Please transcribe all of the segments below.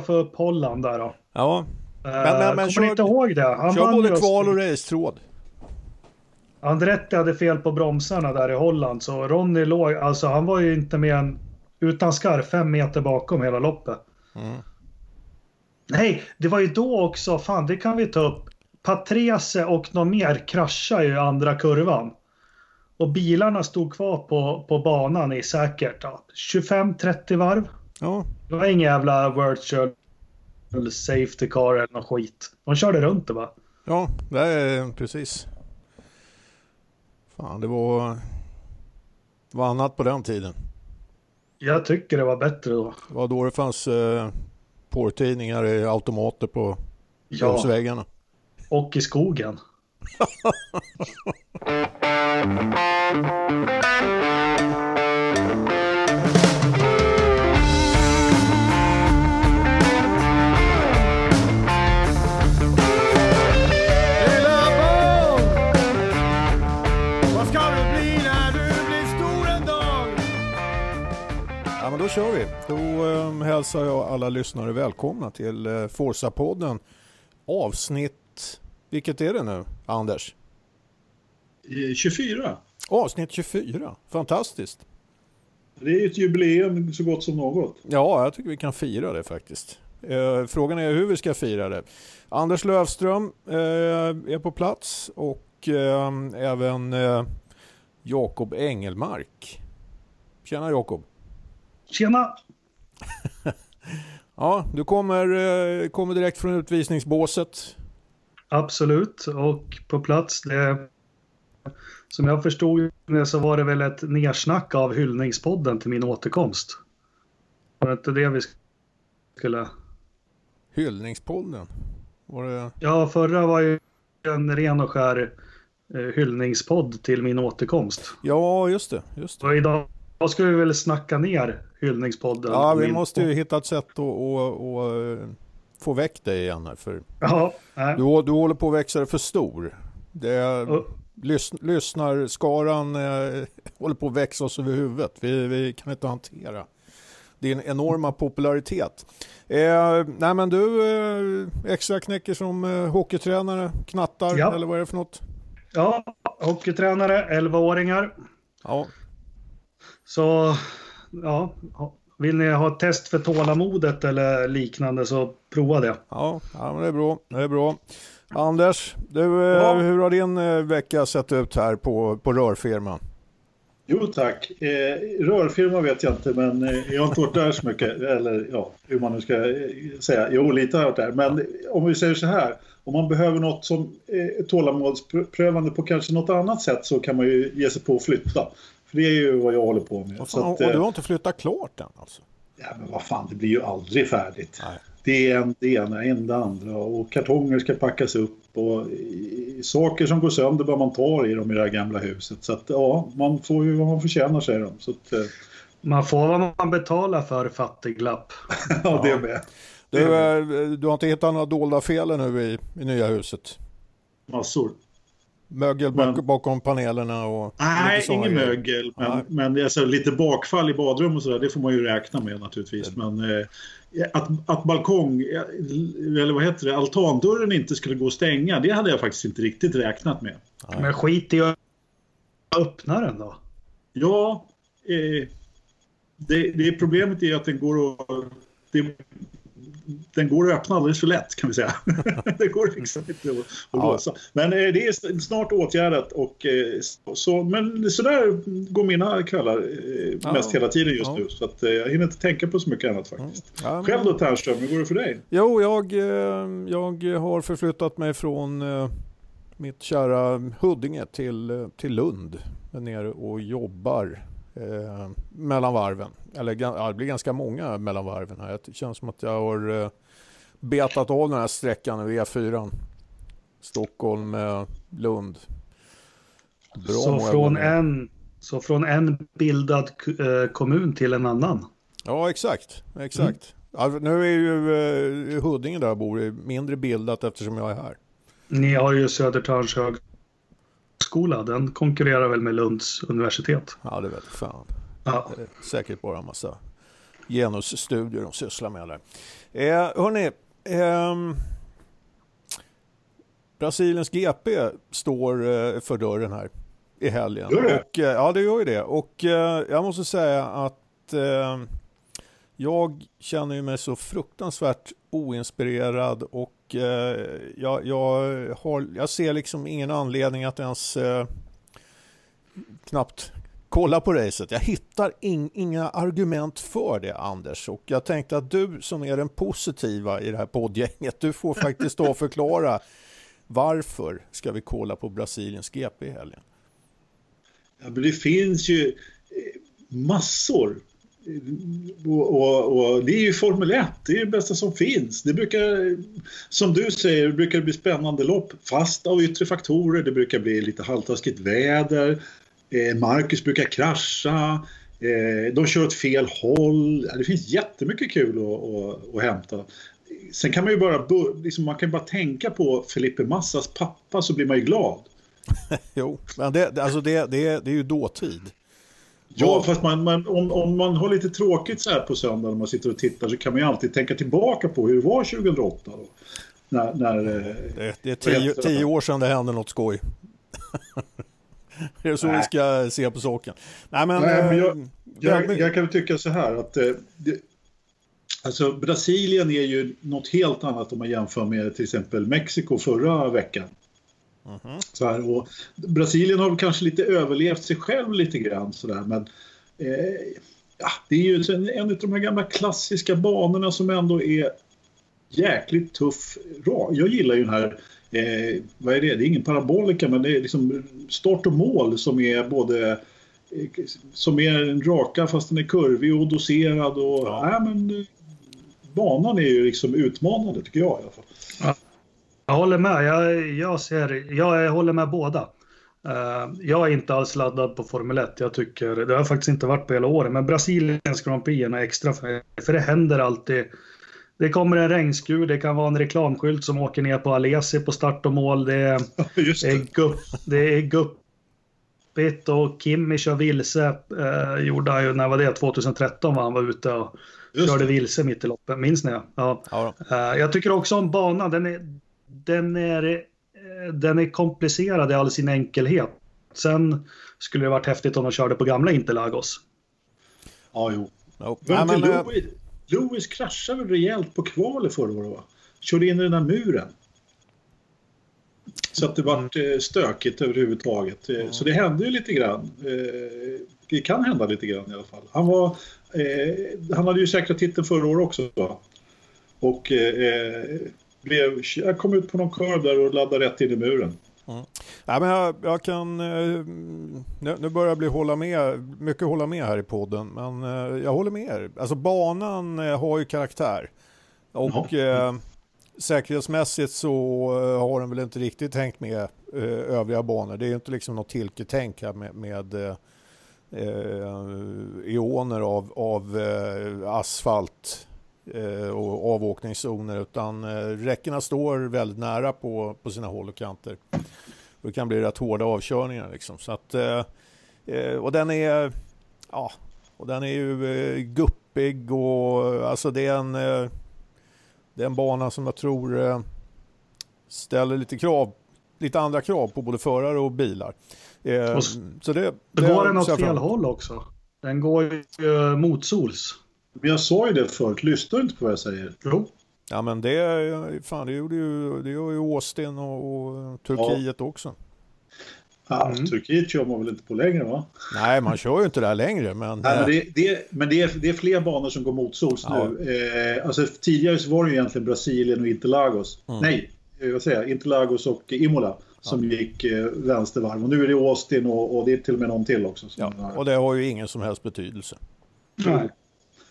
få upp Holland där då. Ja. Men, men, men kommer kör, inte ihåg det? Han kör både kval och racetråd. Andretti hade fel på bromsarna där i Holland så Ronny låg, alltså han var ju inte mer än utan skarv fem meter bakom hela loppet. Mm. Nej, det var ju då också, fan det kan vi ta upp. Patrese och någon mer kraschade ju andra kurvan. Och bilarna stod kvar på, på banan i säkert ja, 25-30 varv. Ja. Det var ingen jävla virtual safety car eller något skit. De körde runt det va? Ja, det är precis. Fan, det var, det var annat på den tiden. Jag tycker det var bättre då. Det var då det fanns eh, porrtidningar i automater på ja. Och i skogen. då kör vi. Då eh, hälsar jag alla lyssnare välkomna till eh, Forza-podden. Avsnitt, vilket är det nu, Anders? 24. Avsnitt 24, fantastiskt. Det är ett jubileum så gott som något. Ja, jag tycker vi kan fira det faktiskt. Eh, frågan är hur vi ska fira det. Anders Lövström eh, är på plats och eh, även eh, Jakob Engelmark. Tjena Jakob. Tjena! ja, du kommer, eh, kommer direkt från utvisningsbåset. Absolut, och på plats. Det, som jag förstod det så var det väl ett nersnack av hyllningspodden till min återkomst. Var det inte det vi skulle... Hyllningspodden? Var det... Ja, förra var ju en ren och skär eh, hyllningspodd till min återkomst. Ja, just det. Just det. Och idag då ska vi väl snacka ner hyllningspodden. Ja, vi måste ju hitta ett sätt att och, och, eh, få väck dig igen här. För ja, du, du håller på att växa dig för stor. Det, oh. lys, lyssnarskaran eh, håller på att växa oss över huvudet. Vi, vi kan inte hantera din enorma popularitet. Eh, nej men du, eh, extra knäcker som eh, hockeytränare, knattar ja. eller vad är det för något? Ja, hockeytränare, 11-åringar. Ja. Så ja, vill ni ha ett test för tålamodet eller liknande så prova det. Ja, ja men det är bra. Det är bra. Anders, du, eh, ja. hur har din eh, vecka sett ut här på, på rörfirman? Jo tack. Eh, rörfirma vet jag inte men eh, jag har inte varit där så mycket. Eller ja, hur man nu ska eh, säga. Jo, lite har jag varit där. Men om vi säger så här. Om man behöver något som är tålamodsprövande på kanske något annat sätt så kan man ju ge sig på att flytta. Det är ju vad jag håller på med. Fan, att, och du har inte flyttat klart än alltså? Ja, men vad fan, det blir ju aldrig färdigt. Nej. Det är en det ena, en det andra och kartonger ska packas upp och saker som går sönder bör man ta i dem i det här gamla huset. Så att ja, man får ju vad man förtjänar säger de. Så att, eh. Man får vad man betalar för fattiglapp. ja, det med. Du, eh, du har inte hittat några dolda fel nu i, i nya huset? Massor. Mögel men, bakom panelerna och... Nej, ingen mögel. Men, nej. men alltså, lite bakfall i badrum och sådär, det får man ju räkna med naturligtvis. Men eh, att, att balkong, eller vad heter det, altandörren inte skulle gå att stänga, det hade jag faktiskt inte riktigt räknat med. Nej. Men skit i att öppna den då. Ja, eh, det, det problemet är att den går att... Det, den går att öppna alldeles för lätt kan vi säga. det går liksom inte att, att ja. låsa. Men eh, det är snart åtgärdat och eh, så, men sådär går mina kvällar eh, ja. mest hela tiden just ja. nu. Så att, jag hinner inte tänka på så mycket annat faktiskt. Ja, men... Själv då Ternström, hur går det för dig? Jo, jag, jag har förflyttat mig från mitt kära Huddinge till, till Lund. Är nere och jobbar eh, mellan varven. Eller ja, det blir ganska många mellan varven här. Det känns som att jag har eh, betat av den här sträckan över E4. Stockholm, eh, Lund. Bra så, från en, så från en bildad kommun till en annan? Ja, exakt. exakt. Mm. Alltså, nu är ju Huddinge där jag bor mindre bildat eftersom jag är här. Ni har ju Södertörns hög högskola, den konkurrerar väl med Lunds universitet? Ja, det vet fan. Ja. Säkert bara en massa genusstudier de sysslar med där. Eh, hörni, eh, Brasiliens GP står för dörren här i helgen. Gör det? Och, eh, ja, det gör ju det. Och eh, jag måste säga att eh, jag känner mig så fruktansvärt oinspirerad och eh, jag, jag, har, jag ser liksom ingen anledning att ens eh, knappt kolla på racet. Jag hittar in, inga argument för det Anders och jag tänkte att du som är den positiva i det här poddgänget, du får faktiskt då förklara varför ska vi kolla på Brasiliens GP i helgen? Ja, men det finns ju eh, massor. Och, och, och, det är ju Formel 1, det är det bästa som finns. Det brukar, som du säger, det brukar bli spännande lopp fast av yttre faktorer. Det brukar bli lite halvtaskigt väder. Eh, Marcus brukar krascha. Eh, de kör åt fel håll. Det finns jättemycket kul att, att, att hämta. Sen kan man ju bara, liksom, man kan bara tänka på Felipe Massas pappa så blir man ju glad. jo, men det, alltså det, det, det är ju dåtid. Ja, fast man, man, om, om man har lite tråkigt så här på söndag när man sitter och tittar så kan man ju alltid tänka tillbaka på hur det var 2008. Då. När, när, det, det är tio, tio år sedan det hände något skoj. det är så Nej. vi ska se på saken. Nej, men, Nej, men jag, jag, jag, kan tycka så här att det, alltså Brasilien är ju något helt annat om man jämför med till exempel Mexiko förra veckan. Mm så här, och Brasilien har kanske lite överlevt sig själv lite grann sådär men eh, ja, det är ju en, en av de här gamla klassiska banorna som ändå är jäkligt tuff. Jag gillar ju den här, eh, vad är det, det är ingen parabolika men det är liksom start och mål som är både eh, som är en raka fast den är kurvig och doserad och ja. äh, men, banan är ju liksom utmanande tycker jag i alla fall. Ja. Jag håller med. Jag, jag, ser, jag håller med båda. Uh, jag är inte alls laddad på Formel 1. Jag tycker, det har faktiskt inte varit på hela året, men Brasiliens Grand Prix är extra för, för det händer alltid. Det kommer en regnskur, det kan vara en reklamskylt som åker ner på Alesi på start och mål. Det, är, det. det är, gupp, det är guppigt och Kimmy kör vilse. Uh, gjorde han ju, när var det? 2013 var han var ute och Just körde vilse mitt i loppet. Minns ni? Ja. ja uh, jag tycker också om banan. Den är, den är, eh, den är komplicerad i all sin enkelhet. Sen skulle det varit häftigt om de körde på gamla Interlagos. Ja, jo. jo. Men, men, eh, Louis, Louis kraschade väl rejält på kvalet förra året, va? Körde in i den där muren. Så att det vart mm. stökigt överhuvudtaget. Mm. Så det hände ju lite grann. Det kan hända lite grann i alla fall. Han, var, han hade ju säkrat titeln förra året också. Och blev, jag kom ut på någon kurv där och laddade rätt in i muren. Mm. Ja, men jag, jag kan, eh, nu, nu börjar jag bli hålla med, mycket hålla med här i podden, men eh, jag håller med er. Alltså banan eh, har ju karaktär och ja. eh, säkerhetsmässigt så har den väl inte riktigt hängt med eh, övriga banor. Det är ju inte liksom något tilketänk här med, med eh, ioner av, av asfalt och avåkningszoner utan eh, räckena står väldigt nära på, på sina håll och kanter. Och det kan bli rätt hårda avkörningar liksom. Så att, eh, och den är, ja, och den är ju guppig och alltså det är en, det är en bana som jag tror ställer lite krav, lite andra krav på både förare och bilar. så det, det går den åt fel håll också. Den går ju motsols. Men jag sa ju det förut, lyssnar du inte på vad jag säger? Jo. Ja men det, fan, det gjorde ju, det gör ju Austin och, och Turkiet ja. också. Ja, mm. Turkiet kör man väl inte på längre va? Nej, man kör ju inte där längre. Men, Nej, men, det, det, men det, är, det är fler banor som går motsols ja. nu. Eh, alltså, tidigare så var det ju egentligen Brasilien och Interlagos. Mm. Nej, eh, vad säger jag? Interlagos och Imola som ja. gick eh, vänstervarv. Och nu är det Austin och, och, det är till och med någon till också. Ja, och det har ju ingen som helst betydelse. Nej.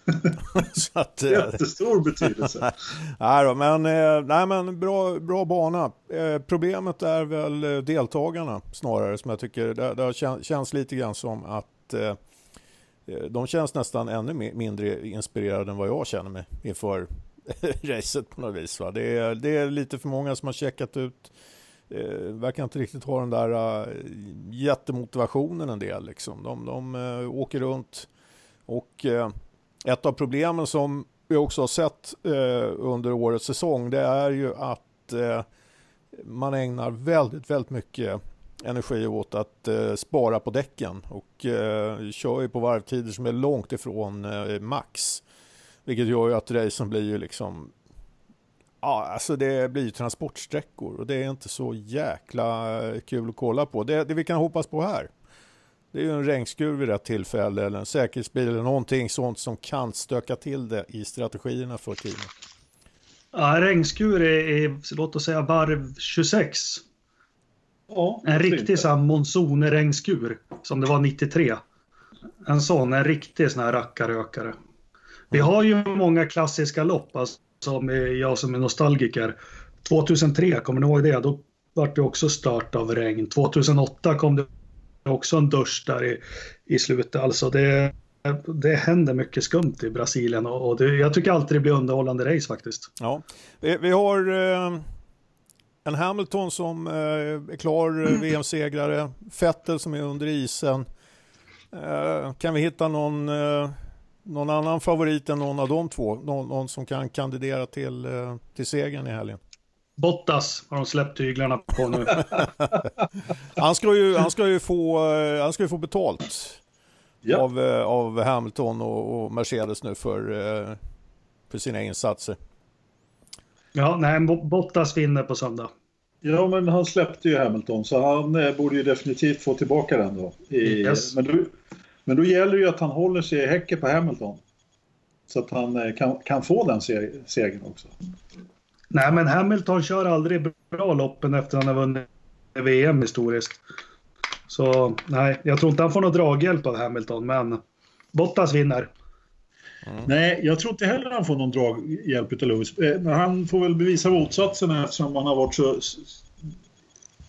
så att, eh, Jättestor betydelse. nej, då, men, eh, nej, men bra, bra bana. Eh, problemet är väl deltagarna snarare som jag tycker det, det känns lite grann som att de känns nästan ännu mindre inspirerade än vad jag känner mig inför racet på något vis. Va? Det, är, det är lite för många som har checkat ut eh, verkar inte riktigt ha den där uh, jättemotivationen en del. Liksom. De, de uh, åker runt och uh, ett av problemen som vi också har sett eh, under årets säsong det är ju att eh, man ägnar väldigt, väldigt mycket energi åt att eh, spara på däcken och eh, kör ju på varvtider som är långt ifrån eh, max. Vilket gör ju att racen blir ju liksom Ja, alltså det blir ju transportsträckor och det är inte så jäkla eh, kul att kolla på. Det, det vi kan hoppas på här, det är ju en regnskur vid rätt tillfälle eller en säkerhetsbil eller någonting sånt som kan stöka till det i strategierna för teamet. Ja, regnskur är, är, låt oss säga varv 26. Ja, En riktig sån monsunregnskur som det var 93. En sån, en riktig sån här rackarökare. Vi har ju många klassiska lopp, alltså, som är jag som är nostalgiker. 2003, kommer ni ihåg det? Då var det också stört av regn. 2008 kom det också en dusch där i, i slutet. Alltså det, det händer mycket skumt i Brasilien och, och det, jag tycker alltid det blir underhållande race faktiskt. Ja, vi, vi har eh, en Hamilton som eh, är klar eh, VM-segrare, Vettel som är under isen. Eh, kan vi hitta någon, eh, någon annan favorit än någon av de två? Någon, någon som kan kandidera till, eh, till segern i helgen? Bottas har de släppt tyglarna på nu. Han ska ju, han ska ju, få, eh, han ska ju få betalt Ja. av, eh, av Hamilton och, och Mercedes nu för, eh, för sina insatser. Ja, nej, Bo- Bottas vinner på söndag. ja, men han släppte ju Hamilton så han eh, borde ju definitivt få tillbaka den då. I, Yes. men, då men då gäller det ju att han håller sig i häcken på Hamilton. Så att han eh, kan, kan få den se, segern också. Nej, men Hamilton kör aldrig bra loppen efter han har vunnit VM historiskt. Så nej, jag tror inte han får någon draghjälp av Hamilton, men Bottas vinner. Nej, jag tror inte heller han får någon draghjälp av Lewis. Eh, Men han får väl bevisa motsatsen eftersom han har varit så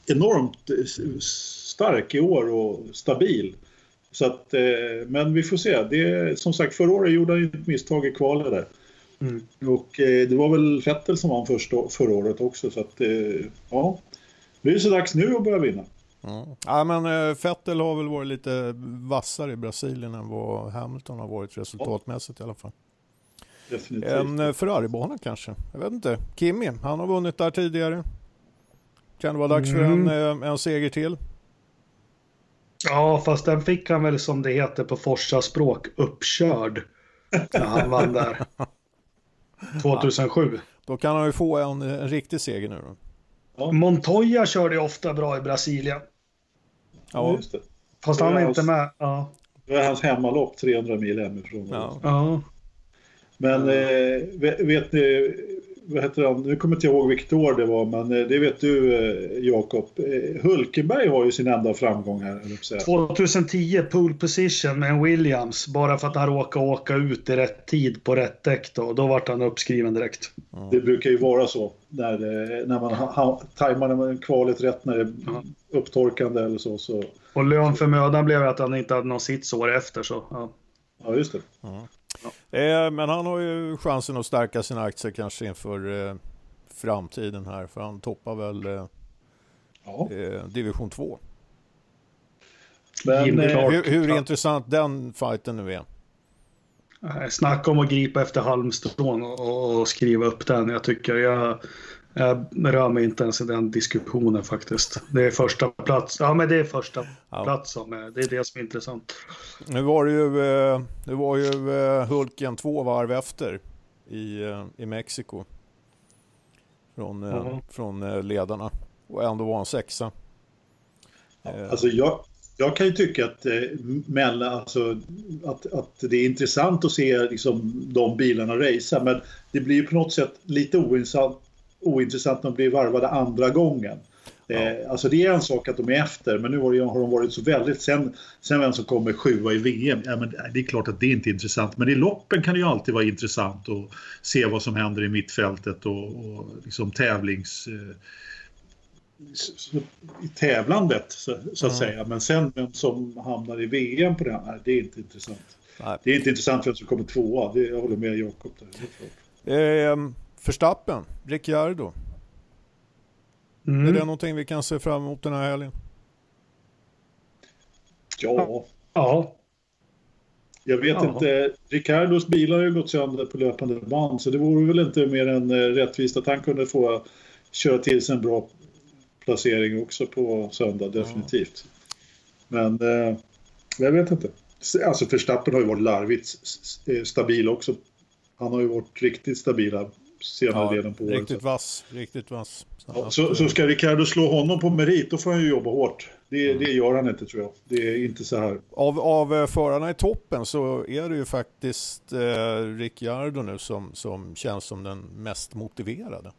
enormt eh, stark i år och stabil. Så att, eh, men vi får se. Det, som sagt, förra året gjorde han ett misstag i kvalet där. Mm. Och eh, det var väl Vettel som vann första, förra året också. Så att, eh, ja. Det är så dags nu att börja vinna. Mm. Ja, men eh, Vettel har väl varit lite vassare i Brasilien än vad Hamilton har varit resultatmässigt i alla fall. Definitivt. En eh, Ferrari-bana kanske, jag vet inte. Kimi, han har vunnit där tidigare. Kan det vara dags för en, Mm. eh, en seger till? Ja, fast den fick han väl som det heter på Forsa-språk uppkörd när han vann där. 2007. Då kan han ju få en, en riktig seger nu då. Montoya körde ju ofta bra i Brasilien. Ja, Ja, just det. Fast han är Ja, inte med. Ja. Det var hans hemmalopp 300 mil hemifrån. ja. ja. Men eh, vet, vet ni, vad heter han, nu kommer jag inte ihåg vilket år det var, men eh, det vet du eh, Jakob. Eh, Hulkenberg har ju sin enda framgång här, eller säga. 2010 pole position med en Williams bara för att han råkade åka ut i rätt tid på rätt däck då. Då vart han uppskriven direkt. Det brukar ju vara så när, när man ha, tajmar kvalet rätt när det är upptorkande eller så. så Och lön för mödan blev att han inte hade någon sits år efter så. Ja. ja, just det. Eh, men han har ju chansen att stärka sina aktier kanske inför eh, framtiden här. För han toppar väl eh, Ja. eh, division 2. Men eh. Hur, hur Ja. intressant den fighten nu är. Nej, Snacka om att gripa efter halmstrån och, och, och skriva upp den. Jag tycker jag, jag rör mig inte ens i den diskussionen faktiskt. Det är första plats. Ja, men det är första Ja. plats som är, det är det som är intressant. Nu var det ju, eh, nu var ju eh, Hulken två varv efter i, eh, i Mexiko. Från, eh, Jaha. från eh, ledarna. Och ändå var han sexa. Eh, Alltså jag, jag kan ju tycka att, eh, mellan, alltså, att, att det är intressant att se liksom, de bilarna racea men det blir ju på något sätt lite ointressant, ointressant när de blir varvade andra gången. Eh, alltså det är en sak att de är efter men nu har, de varit så väldigt, sen, sen vem som kommer sjua i VM, ja, men det är klart att det inte är intressant men i loppen kan det ju alltid vara intressant att se vad som händer i mittfältet och, och liksom tävlings... Eh, i tävlandet så, så att Mm. säga. Men sen vem som hamnar i VM på det här, det är inte intressant. nej. Det är inte intressant vem som kommer tvåa, det, jag håller med Jakob där. det är klart. Eh, Verstappen, Ricciardo. Mm. Är det någonting vi kan se fram emot den här helgen? Ja, Ja, Jag vet Ja. inte, Ricardos bilar har ju gått sönder på löpande band så det vore väl inte mer än eh, rättvist att han kunde få köra till sig en bra placering också på söndag, definitivt. Men eh, jag vet inte. Alltså Verstappen har ju varit larvigt eh, stabil också. Han har ju varit riktigt stabila senare Ja, delen på året. riktigt vass. Riktigt vass. Ja, så, så ska Ricardo slå honom på merit, då får han ju jobba hårt. Det, det gör han inte tror jag. Det är inte så här. Av, av eh, förarna i toppen så är det ju faktiskt eh, Ricciardo nu som, som känns som den mest motiverade.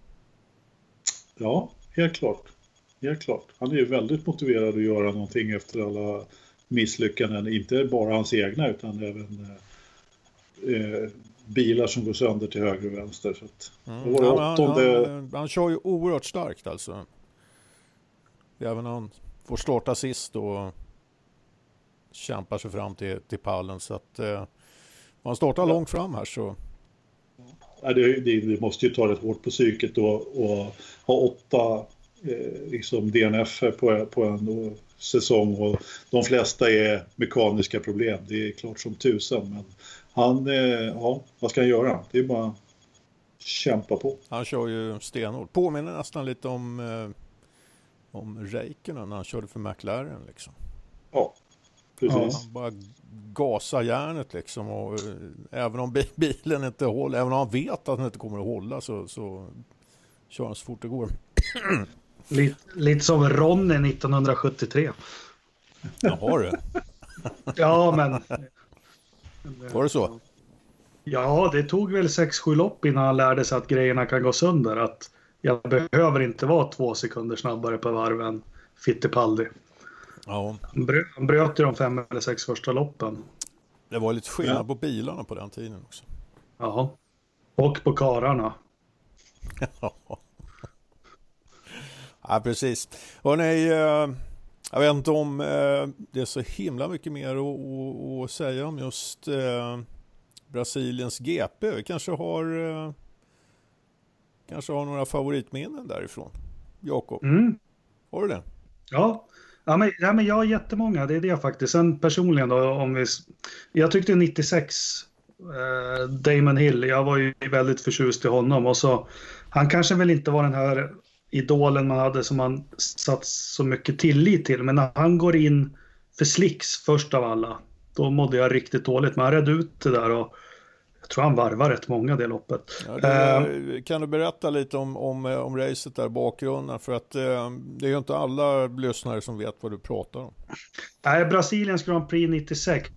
Ja, helt klart. Helt klart. Han är ju väldigt motiverad att göra någonting efter alla misslyckanden. Inte bara hans egna utan även eh, eh, bilar som går sönder till höger och vänster. Så att, Mm. Var det Ja, men han, åttonde- han, han kör ju oerhört starkt alltså. Även när han får starta sist och kämpar sig fram till, till pallen. Så att eh, om han startar långt fram här så ja, det, det, det måste ju ta rätt hårt på psyket då och ha åtta eh, liksom DNF på, på en eh, säsong och de flesta är mekaniska problem. Det är klart som tusan men han, eh, ja, vad ska han göra? Det är bara att kämpa på. han kör ju stenhårt. Påminner nästan lite om, eh, om Räikkönen när han körde för McLaren liksom. Ja, precis. Han bara gasar järnet liksom och eh, även om bi- bilen inte håller, även om han vet att den inte kommer att hålla så, så kör han så fort det går. Lite, lite som Ronny 1973. Jaha du, Ja, men... var det så? Ja, det tog väl 6-7 lopp innan han lärde sig att grejerna kan gå sönder. Att jag behöver inte vara två sekunder snabbare på varv än Fittipaldi. Ja, Han bröt, han bröt ju de fem eller sex första loppen. det var lite skillnad Ja. på bilarna på den tiden också. Ja. Och på kararna. Ja, precis. Hörrni, eh, jag vet inte om eh, det är så himla mycket mer att, säga om just eh, Brasiliens GP. Vi kanske har, eh, kanske har några favoritminnen därifrån. Jakob, Mm. har du det? Ja. Ja, men, ja, men jag har jättemånga, det är det faktiskt. Sen personligen då, om vi... Jag tyckte 96, eh, Damon Hill, jag var ju väldigt förtjust i honom. Och så, han kanske väl inte var den här idolen man hade som man satt så mycket tillit till. Men när han går in för slicks först av alla, då mådde jag riktigt dåligt. Men han redde ut det där och jag tror han varvar rätt många det loppet. Ja, det, kan du berätta lite om, om, eh, om racet där, bakgrunden? För att eh, det är ju inte alla lyssnare som vet vad du pratar om. Nej, Brasiliens Grand Prix 96,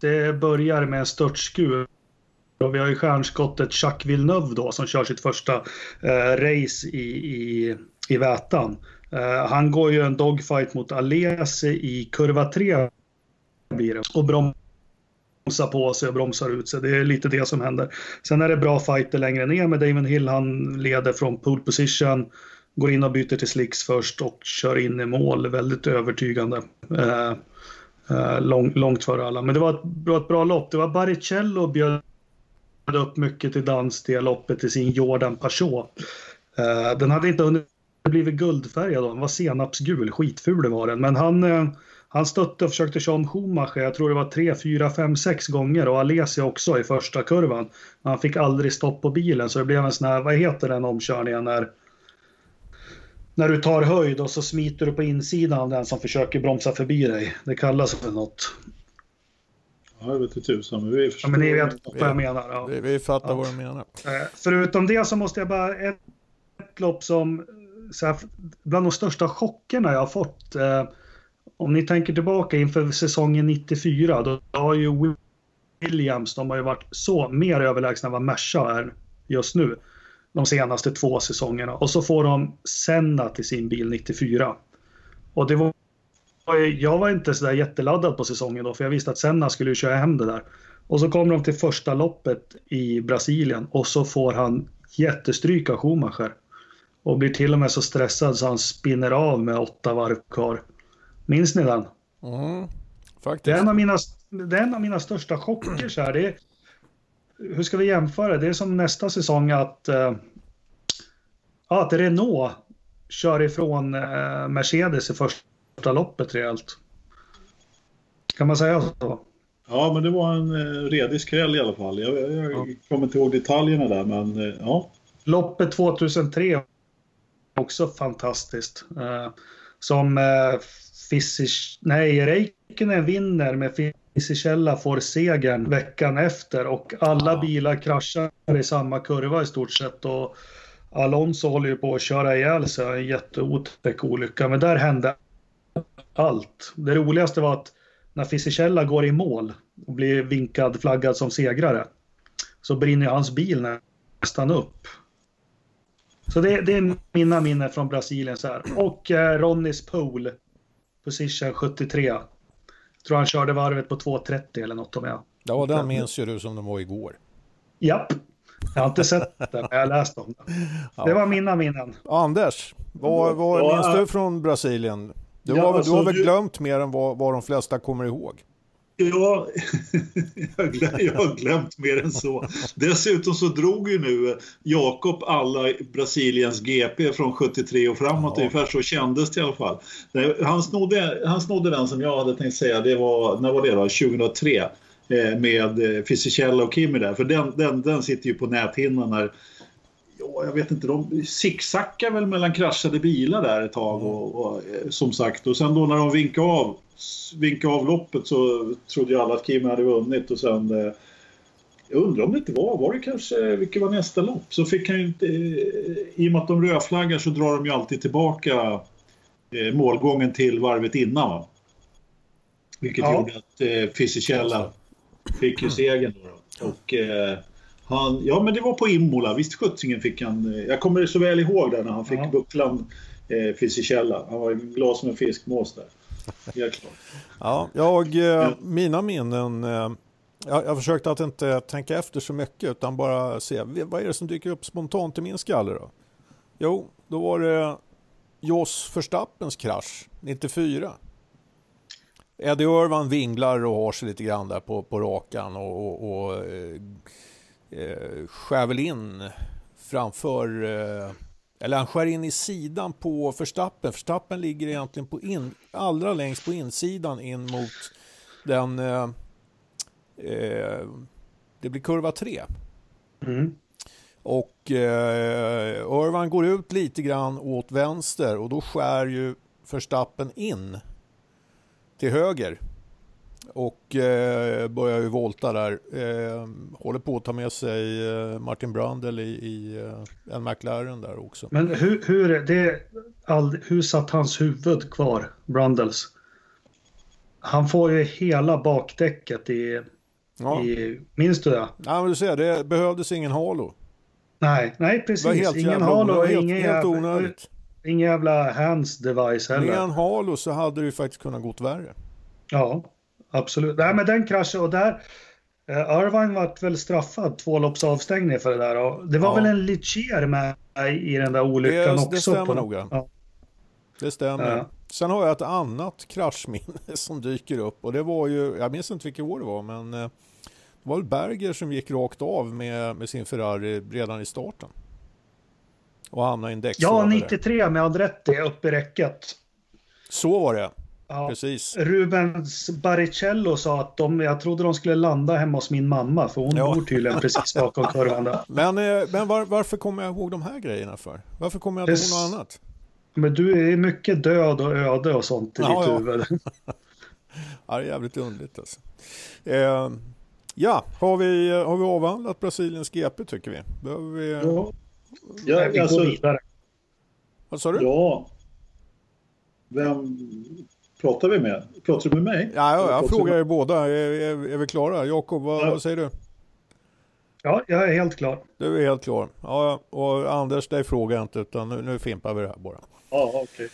det börjar med en störtskur. Och vi har ju stjärnskottet Jacques Villeneuve då som kör sitt första eh, race i, i, i Vätan. Eh, han går ju en dogfight mot Alesi i kurva 3 blir det. Och bromsar på sig och bromsar ut sig. Det är lite det som händer. Sen är det bra fighter längre ner med Damon Hill. Han leder från pole position. Går in och byter till slicks först och kör in i mål. Väldigt övertygande. Eh, eh, lång, långt före alla. Men det var ett, bra- ett bra lopp. Det var Baricello bjöd upp mycket till dans det loppet i sin Jordan Peugeot. Eh, den hade inte hunnit blivit guldfärgad då. Den var senapsgul. Skitful var den. Men han, eh, han stötte och försökte köra om Schumacher. Jag tror det var tre, fyra, fem, sex gånger. Och Alesi också i första kurvan. Men han fick aldrig stopp på bilen. Så det blev en sån här, vad heter den omkörningen när när du tar höjd och så smiter du på insidan av den som försöker bromsa förbi dig. Det kallas för något. Ja, jag vet inte tusan, men vi Ja, förstår. men ni vet vad jag menar. Ja. Vi, vi fattar Ja. vad du menar. Eh, Förutom det så måste jag bara... Ett, ett lopp som... Så här, bland de största chockerna jag har fått. Eh, om ni tänker tillbaka inför säsongen 94. Då har ju Williams, de har ju varit så mer överlägsna än vad Merca är just nu. De senaste två säsongerna. Och så får de Senna till sin bil 94. Och det var... Jag var inte så där jätteladdad på säsongen då, för jag visste att Senna skulle köra hem det där. Och så kommer de till första loppet i Brasilien och så får han jättestryk av Schumacher. Och blir till och med så stressad så han spinner av med åtta varv kvar. Minns ni den? Mm, Det faktiskt. är en av mina, det är en av mina största chocker. Så här. Det är, hur ska vi jämföra? Det är som nästa säsong att, ja, att Renault kör ifrån eh, Mercedes i första loppet rejält. Kan man säga så? Ja, men det var en eh, redig skräll i alla fall. Jag, jag, ja. kommer inte ihåg detaljerna där, men eh, ja. Loppet 2003 också fantastiskt. Eh, som eh, Fissish, nej, Räikkönen vinner med Fisichella får segern veckan efter och alla ja. bilar kraschar i samma kurva i stort sett. Och Alonso håller ju på att köra ihjäl sig, en jätteotäck olycka. Men där hände allt. Det roligaste var att när Fisichella går i mål och blir vinkad, flaggad som segrare, så brinner hans bil nästan upp. Så det, det är mina minnen från Brasilien. Så här. Och eh, Ronnys pole, position 73. Jag tror han körde varvet på 2.30 eller något om jag... Ja, den minns ju du som de var igår. Japp. Jag har inte sett den, men jag har läst om den. Ja. Det var mina minnen. Anders, vad, vad minns du från Brasilien? Du, ja, har, alltså, du har väl glömt mer än vad, vad de flesta kommer ihåg? Ja, jag har glömt mer än så. Dessutom så drog ju nu Jakob alla Brasiliens GP från 73 och framåt, ja. ungefär så kändes det i alla fall. Han snodde, han snodde den som jag hade tänkt säga, det var, när var det då? 2003 eh, med eh, Fisichella och Kimi där, för den, den, den sitter ju på näthinnan när jag vet inte, de zigzackar väl mellan kraschade bilar där ett tag och, och, eh, som sagt och sen då när de vinkade av, vinkade av loppet så trodde ju alla att Kim hade vunnit och sen eh, jag undrar om det inte var, var det kanske, vilket var nästa lopp? Så fick han ju inte, eh, i och med att de rödflaggar så drar de ju alltid tillbaka målgången till varvet innan va? Vilket ja. gjorde att eh, Fisichella fick ju segern då. då. Och eh, han, ja, men det var på Imola. Visst sjuttsingen fick han. Eh, jag kommer så väl ihåg det när han fick ja. bucklan eh, Fisichella. Han var glad som en fiskmås där. Helt klart. Ja, jag, eh, mina minnen. Eh, jag, jag försökte att inte tänka efter så mycket utan bara se vad är det som dyker upp spontant i min skalle då? Jo, då var det Jos Verstappens krasch 94. Eddie Irvan vinglar och har sig lite grann där på, på rakan och, och, och eh, skär väl in framför, eh, eller han skär in i sidan på Förstappen. Förstappen ligger egentligen på in, allra längst på insidan in mot den, eh, eh det blir kurva 3. Mm. Och eh, Örvan går ut lite grann åt vänster och då skär ju Förstappen in till höger och eh, börjar ju volta där. Eh, håller på att ta med sig eh, Martin Brundle i, i eh, en McLaren där också. Men hur, hur, det, all, hur satt hans huvud kvar, Brundles? Han får ju hela bakdäcket i, ja. i minns du det? Ja, men du ser, det behövdes ingen halo. Nej, nej precis. Ingen halo och ingen. Ingen jävla hands device heller. Med en halo så hade det ju faktiskt kunnat gått värre. Ja, absolut. Nej, men den kraschen och där eh, Irvine vart väl straffad två lopps avstängning för det där. Och det var ja. väl en Lichier med i den där olyckan det, också. Det stämmer nog. Ja. Det stämmer. Ja. Sen har jag ett annat kraschminne som dyker upp och det var ju, jag minns inte vilket år det var, men eh, det var väl Berger som gick rakt av med, med sin Ferrari redan i starten. Och hamnade i en däcksvagare. Ja, 93 med Andretti upp i räcket. Så var det. Ja, Precis. Rubens Baricello sa att de, jag trodde de skulle landa hemma hos min mamma för hon ja. bor tydligen precis bakom kurvan där. Men, eh, men var, varför kommer jag ihåg de här grejerna för? Varför kommer jag inte ihåg något annat? Men du är mycket död och öde och sånt i ja, ditt ja. huvud. ja, det är jävligt underligt alltså. Eh, ja, har vi, har vi avhandlat Brasiliens GP tycker vi? Behöver vi... Ja, ja vi alltså, går vidare. Vad sa du? Ja. Vem, pratar vi med? Pratar du med mig? Ja, jag, jag frågar er båda. Är, är, är vi klara? Jakob, vad, ja. vad, säger du? Ja, jag är helt klar. Du är helt klar. Ja, och Anders, dig frågar jag inte, utan nu, nu fimpar vi det här bara. Ja, okej. Okay.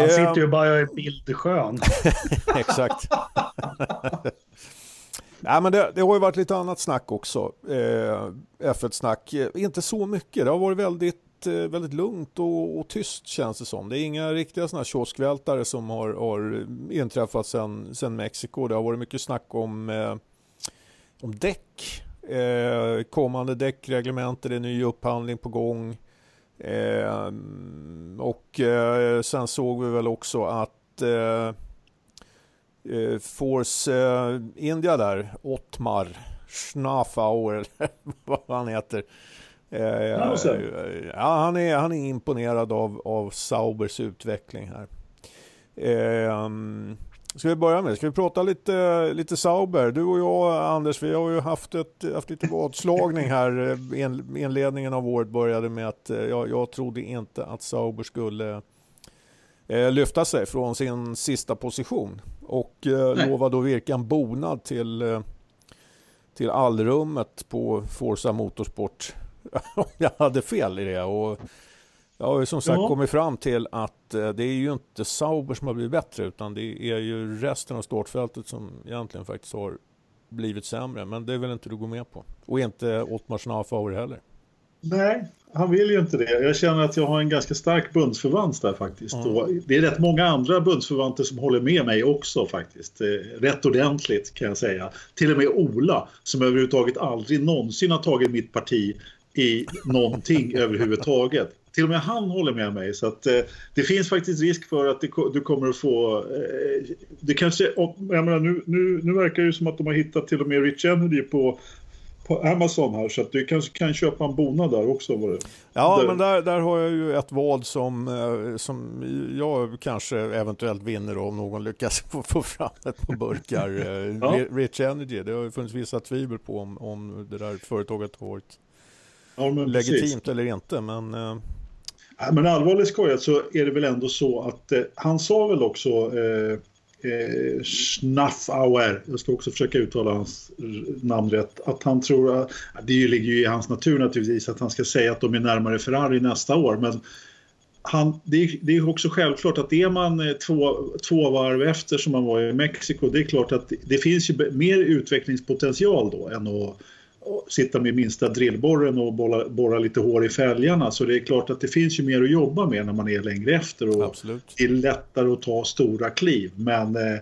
Han eh, sitter ju bara i bildsjön. Exakt. Nej, men det, det, har ju varit lite annat snack också. Eh, F1-snack. Inte så mycket. Det har varit väldigt väldigt, eh, väldigt, lugnt och, och, tyst känns det som. Det är inga riktiga sådana kioskvältare som har, har inträffat sedan sen Mexiko. Det har varit mycket snack om, eh, om däck. Eh, kommande däckreglementer, det är ny upphandling på gång. Eh, och eh, sen såg vi väl också att eh, eh Force eh, India där, Ottmar Schnafauer eller vad han heter. Eh, ja, han, är, han är imponerad av, av Saubers utveckling här. Eh, ska vi börja med, ska vi prata lite, lite Sauber? Du och jag Anders, vi har ju haft, ett, haft lite vadslagning här. En, inledningen av året började med att eh, jag, jag trodde inte att Sauber skulle eh, lyfta sig från sin sista position och eh, lovade att virka en bonad till, eh, till allrummet på Forza Motorsport. jag hade fel i det. Och jag har ju som sagt ja. kommit fram till att eh, det är ju inte Sauber som har blivit bättre utan det är ju resten av startfältet som egentligen faktiskt har blivit sämre. Men det vill inte du gå med på. Och inte Ottmar Schnafauer heller. Nej, han vill ju inte det. Jag känner att jag har en ganska stark bundsförvant där faktiskt. Mm. det är rätt många andra bundsförvanter som håller med mig också faktiskt. Eh, rätt ordentligt kan jag säga. Till och med Ola som överhuvudtaget aldrig någonsin har tagit mitt parti i någonting överhuvudtaget. Till och med han håller med mig så att eh, det finns faktiskt risk för att det, du kommer att få... Eh, det kanske, jag menar, nu, nu, nu verkar det som att de har hittat till och med Rich Energy på på Amazon här så att du kanske kan köpa en bona där också. Var det? Ja, där. men där, där har jag ju ett vad som, eh, som jag kanske eventuellt vinner om någon lyckas få, få fram ett på burkar. Eh, ja. Rich Energy, det har ju funnits vissa tvivel på om, om det där företaget har varit ja, legitimt precis. eller inte. Men, eh, men allvarligt skojat så är det väl ändå så att eh, han sa väl också eh, eh, Schnaffauer, jag ska också försöka uttala hans namn rätt, att han tror att, det ligger ju i hans natur naturligtvis att han ska säga att de är närmare Ferrari nästa år, men han, det, är, det är också självklart att är man eh, två, två varv efter som man var i Mexiko, det är klart att det finns ju mer utvecklingspotential då än att sitta med minsta drillborren och borra, borra lite hår i fälgarna. Så det är klart att det finns ju mer att jobba med när man är längre efter och Absolut. det är lättare att ta stora kliv. Men eh,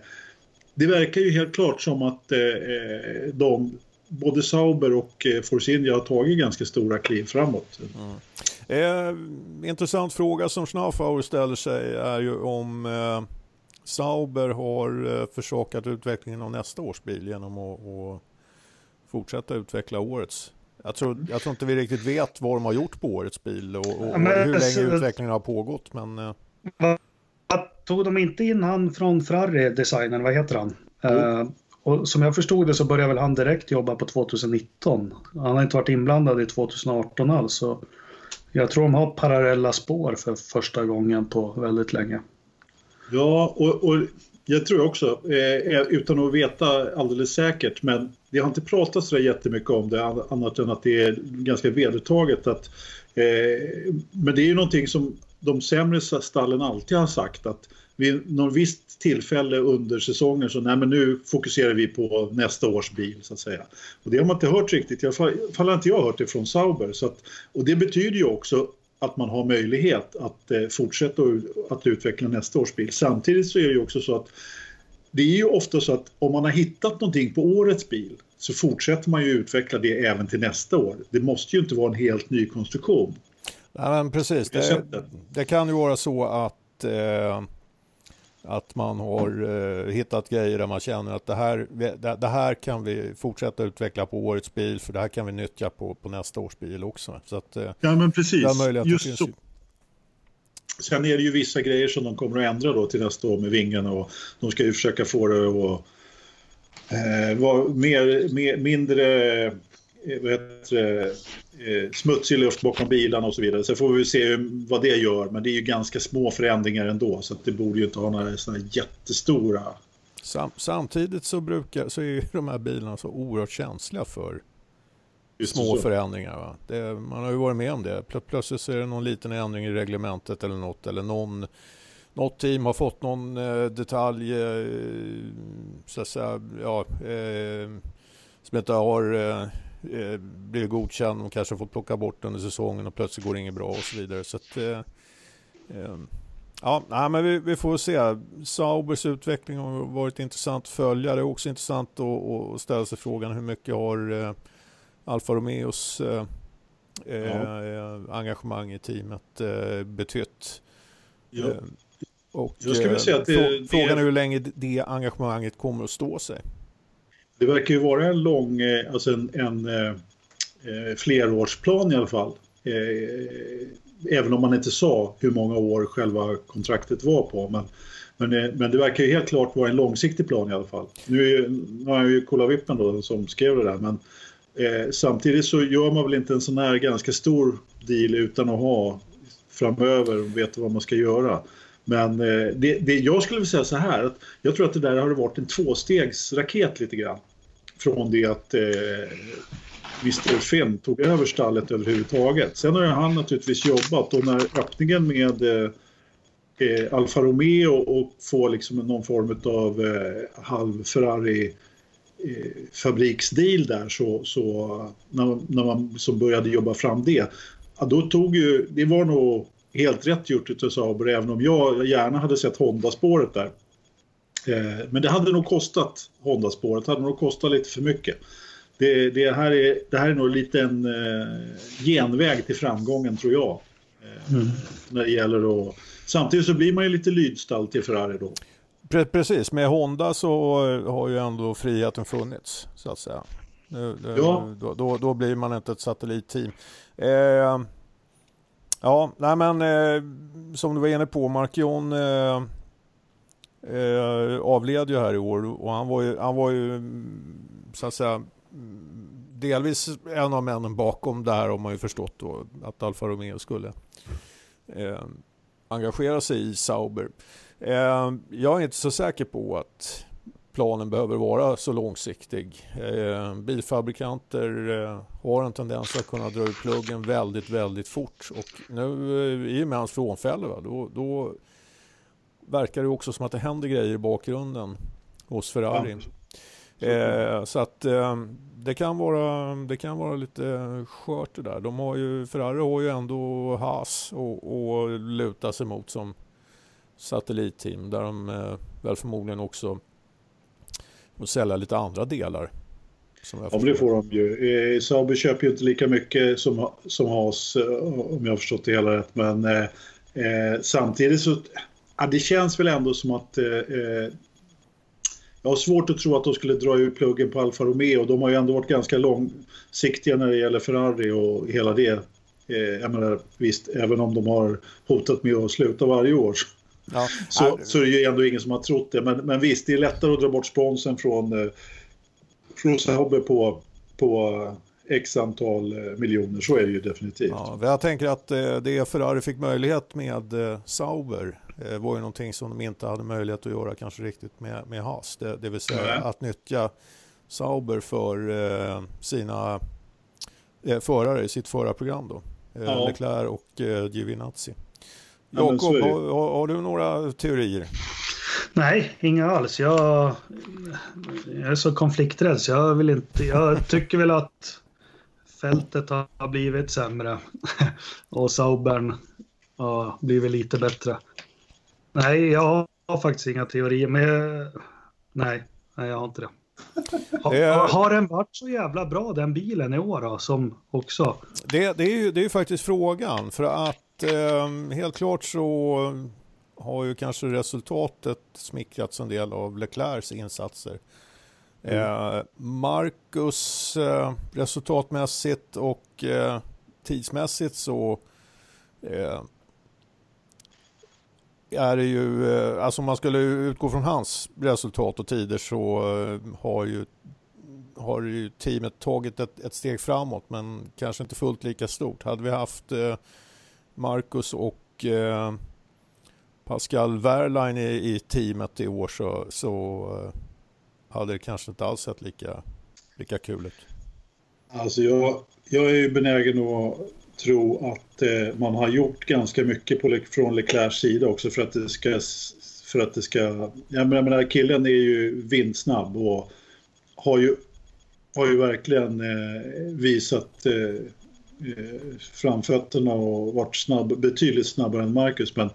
det verkar ju helt klart som att eh, eh de, både Sauber och eh, Force India har tagit ganska stora kliv framåt. Mm. Eh, intressant fråga som Schnaufauer ställer sig är ju om eh, Sauber har eh, försakat utvecklingen av nästa års bil genom att fortsätta utveckla årets. Jag tror, jag tror inte vi riktigt vet vad de har gjort på årets bil och, och, och hur länge så, utvecklingen har pågått. Men, eh. tog de inte in han från Ferrari, designern, vad heter han? Mm. Uh, och som jag förstod det så började väl han direkt jobba på 2019. Han har inte varit inblandad i 2018 alls. Så jag tror de har parallella spår för första gången på väldigt länge. Ja, och, och jag tror också, eh, utan att veta alldeles säkert, men det har inte pratats så jättemycket om det annat än att det är ganska vedertaget att eh, men det är ju någonting som de sämre stallen alltid har sagt att vid något visst tillfälle under säsongen så nej men nu fokuserar vi på nästa års bil så att säga. Och det har man inte hört riktigt, i alla fall, fall har inte jag hört det från Sauber. Så att, och det betyder ju också att man har möjlighet att eh, fortsätta att utveckla nästa års bil. Samtidigt så är det ju också så att det är ju ofta så att om man har hittat någonting på årets bil så fortsätter man ju utveckla det även till nästa år. Det måste ju inte vara en helt ny konstruktion. Nej, men precis, det, det kan ju vara så att eh, att man har eh, hittat grejer där man känner att det här, det, det, här kan vi fortsätta utveckla på årets bil för det här kan vi nyttja på, på nästa års bil också. Så att, eh, ja men precis, just så. Ju. Sen är det ju vissa grejer som de kommer att ändra då till nästa år med vingarna och de ska ju försöka få det att eh, vara mer, mer, mindre eh, vad heter det, eh, smutsig luft bakom bilarna och så vidare. Sen får vi se vad det gör, men det är ju ganska små förändringar ändå så det borde ju inte ha några sådana jättestora. Sam, samtidigt så, brukar, så är ju de här bilarna så oerhört känsliga för Just små så. förändringar. Det, man har ju varit med om det. Plötsligt så är det någon liten ändring i reglementet eller något eller någon något team har fått någon eh, detalj eh, så att säga, ja, eh, som inte har eh, blivit godkänd och kanske fått plocka bort under säsongen och plötsligt går det inget bra och så vidare. Så att, eh, eh, ja, nej, men vi, vi, får se. Saubers utveckling har varit intressant att följa. Det är också intressant att, ställa sig frågan hur mycket har eh, Alfa Romeos eh, ja. Eh, engagemang i teamet betytt? Ja. Och, frågan är hur länge det engagemanget kommer att stå sig. Det verkar ju vara en lång, eh, alltså en, en eh, eh, flerårsplan i alla fall. Även om man inte sa hur många år själva kontraktet var på. Men men, eh, men det verkar ju helt klart vara en långsiktig plan i alla fall. Nu, är, nu har jag ju Kolla Vippen då som skrev det där men eh, samtidigt så gör man väl inte en sån här ganska stor deal utan att ha framöver och veta vad man ska göra. Men eh, det, det, jag skulle vilja säga så här att jag tror att det där har varit en tvåstegsraket lite grann. Från det att eh, Mr Finn tog över stallet överhuvudtaget. Sen har han naturligtvis jobbat och när öppningen med eh, eh, Alfa Romeo och få liksom någon form av eh, halv Ferrari eh, fabriksdeal där så, så när, när man så började jobba fram det, ja, då tog ju, det var nog helt rätt gjort av Sauber även om jag gärna hade sett Honda-spåret där. Eh, men det hade nog kostat Honda-spåret, hade nog kostat lite för mycket. Det, det, här, är, det här är nog lite en eh, genväg till framgången tror jag. Eh, mm. När det gäller att Samtidigt så blir man ju lite lydstall till Ferrari då. Precis, med Honda så har ju ändå friheten funnits så att säga. Nu, ja. då, då, då, blir man inte ett satellitteam. Eh, ja, nej men eh, som du var inne på, Markion eh, eh, avled ju här i år och han var ju, han var ju mm, så att säga mm, delvis en av männen bakom det här har man ju förstått då att Alfa Romeo skulle eh, engagera sig i Sauber. Eh, jag är inte så säker på att planen behöver vara så långsiktig. Eh, bilfabrikanter eh, har en tendens att kunna dra ut pluggen väldigt, väldigt fort och nu i och med hans frånfälle då, då verkar det också som att det händer grejer i bakgrunden hos Ferrari. Eh, så att eh, det, kan vara, det kan vara lite skört det där. De har ju, Ferrari har ju ändå Haas och, och luta sig mot som satellitteam där de eh, väl förmodligen också får sälja lite andra delar. ja, men det får de ju. Eh, Sauber köper ju inte lika mycket som, som Haas eh, om jag har förstått det hela rätt. Men eh, eh, samtidigt så ja, det känns väl ändå som att eh, jag har svårt att tro att de skulle dra ur pluggen på Alfa Romeo. De har ju ändå varit ganska långsiktiga när det gäller Ferrari och hela det. Eh, jag menar, visst, även om de har hotat med att sluta varje år ja. så, så är det ju ändå ingen som har trott det. Men, men visst, det är lättare att dra bort sponsen från, eh, från Sauber på, på x antal eh, miljoner, så är det ju definitivt. Ja, jag tänker att det Ferrari fick möjlighet med Sauber var ju någonting som de inte hade möjlighet att göra kanske riktigt med, med Haas. Det, det vill säga mm. att nyttja Sauber för eh, sina eh, förare i sitt förarprogram då. Eh, ja. Leclerc och eh, Giovinazzi. Jakob, ja, har, har, du några teorier? Nej, inga alls. Jag, jag är så konflikträdd så jag vill inte. Jag tycker väl att fältet har blivit sämre och Saubern har blivit lite bättre. Nej, jag har faktiskt inga teorier, men nej, nej jag har inte det. Har, har den varit så jävla bra den bilen i år då, som också? Det, det, är ju, det är ju faktiskt frågan, för att eh, helt klart så har ju kanske resultatet smickrats en del av Leclercs insatser. Mm. Eh, Marcus eh, resultatmässigt och eh, tidsmässigt så är det ju, alltså om man skulle utgå från hans resultat och tider så har ju, har ju teamet tagit ett, ett steg framåt men kanske inte fullt lika stort. Hade vi haft Marcus och eh, Pascal Wehrlein i, i teamet i år så, så eh, hade det kanske inte alls sett lika, lika kul ut. Alltså jag, jag är ju benägen att tro att eh, man har gjort ganska mycket på, från Leclercs sida också för att det ska... För att det ska jag menar, killen är ju vindsnabb och har ju, har ju verkligen eh, visat eh Eh, framfötterna och varit snabb, betydligt snabbare än Marcus. Men ah,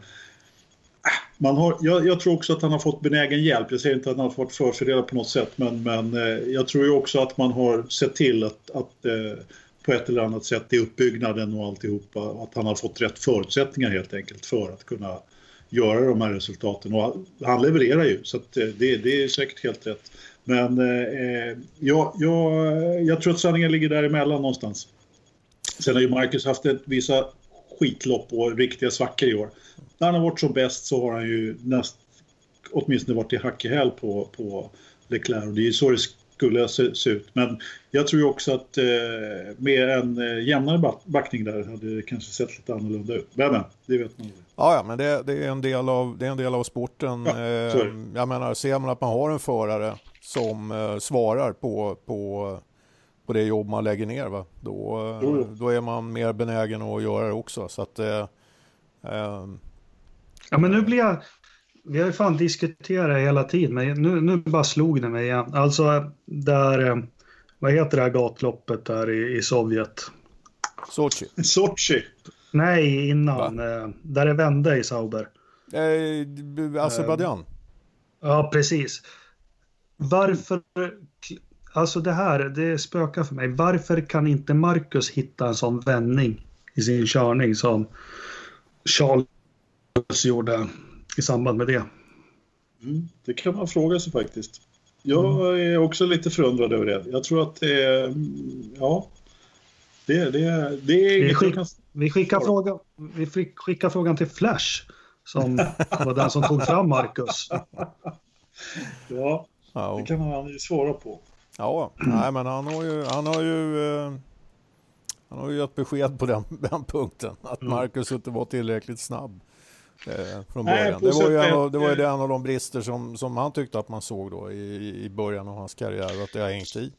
man har, jag, jag, tror också att han har fått benägen hjälp. Jag säger inte att han har fått förfördelad på något sätt men, men eh, jag tror ju också att man har sett till att, att eh, på ett eller annat sätt i uppbyggnaden och alltihopa. Att han har fått rätt förutsättningar helt enkelt för att kunna göra de här resultaten. Och han levererar ju, så det, det är säkert helt rätt. Men eh, ja, jag, jag tror att sanningen ligger däremellan någonstans. Sen har ju Marcus haft ett, vissa skitlopp och riktiga svackor i år. När han har varit som bäst så har han ju näst, åtminstone varit i hack i häl på, på Leclerc. Och det är ju så det skulle se, se ut. Men jag tror ju också att eh, med en eh, jämnare backning där hade det kanske sett lite annorlunda ut. Men, men det vet man. Ja, ja men det, det, är en del av, det är en del av sporten. Ja, eh, jag menar, ser man att man har en förare som eh, svarar på, på, på det jobb man lägger ner, va? Då, mm. då är man mer benägen att göra det också. Så att, eh, eh, ja, men nu blir jag... Vi har ju fan diskuterat hela tiden, men nu, nu bara slog det mig igen. Alltså, där... Eh, vad heter det här gatloppet där i, i Sovjet? Sochi. Sochi. Nej, innan. Eh, där det vände i Sauber. Eh, Azerbajdzjan. ja, precis. Varför, alltså det här, det spökar för mig. Varför kan inte Marcus hitta en sån vändning i sin körning som Charles gjorde i samband med det? Mm, det kan man fråga sig faktiskt. Jag mm. är också lite förundrad över det. Jag tror att det är, ja, det, det, det är vi, skick, vi, skickar frågan, vi skickar frågan till Flash som var den som tog fram Marcus. Ja, Ja. Det kan han ju svara på. Ja, nej men han har ju, han har ju, eh, han har ju gett besked på den, den punkten. Att mm. Marcus inte var tillräckligt snabb. Eh, från början. Nej, det var ju en av, det var ju en av de brister som, som han tyckte att man såg då i, i början av hans karriär. Att det har hängt i.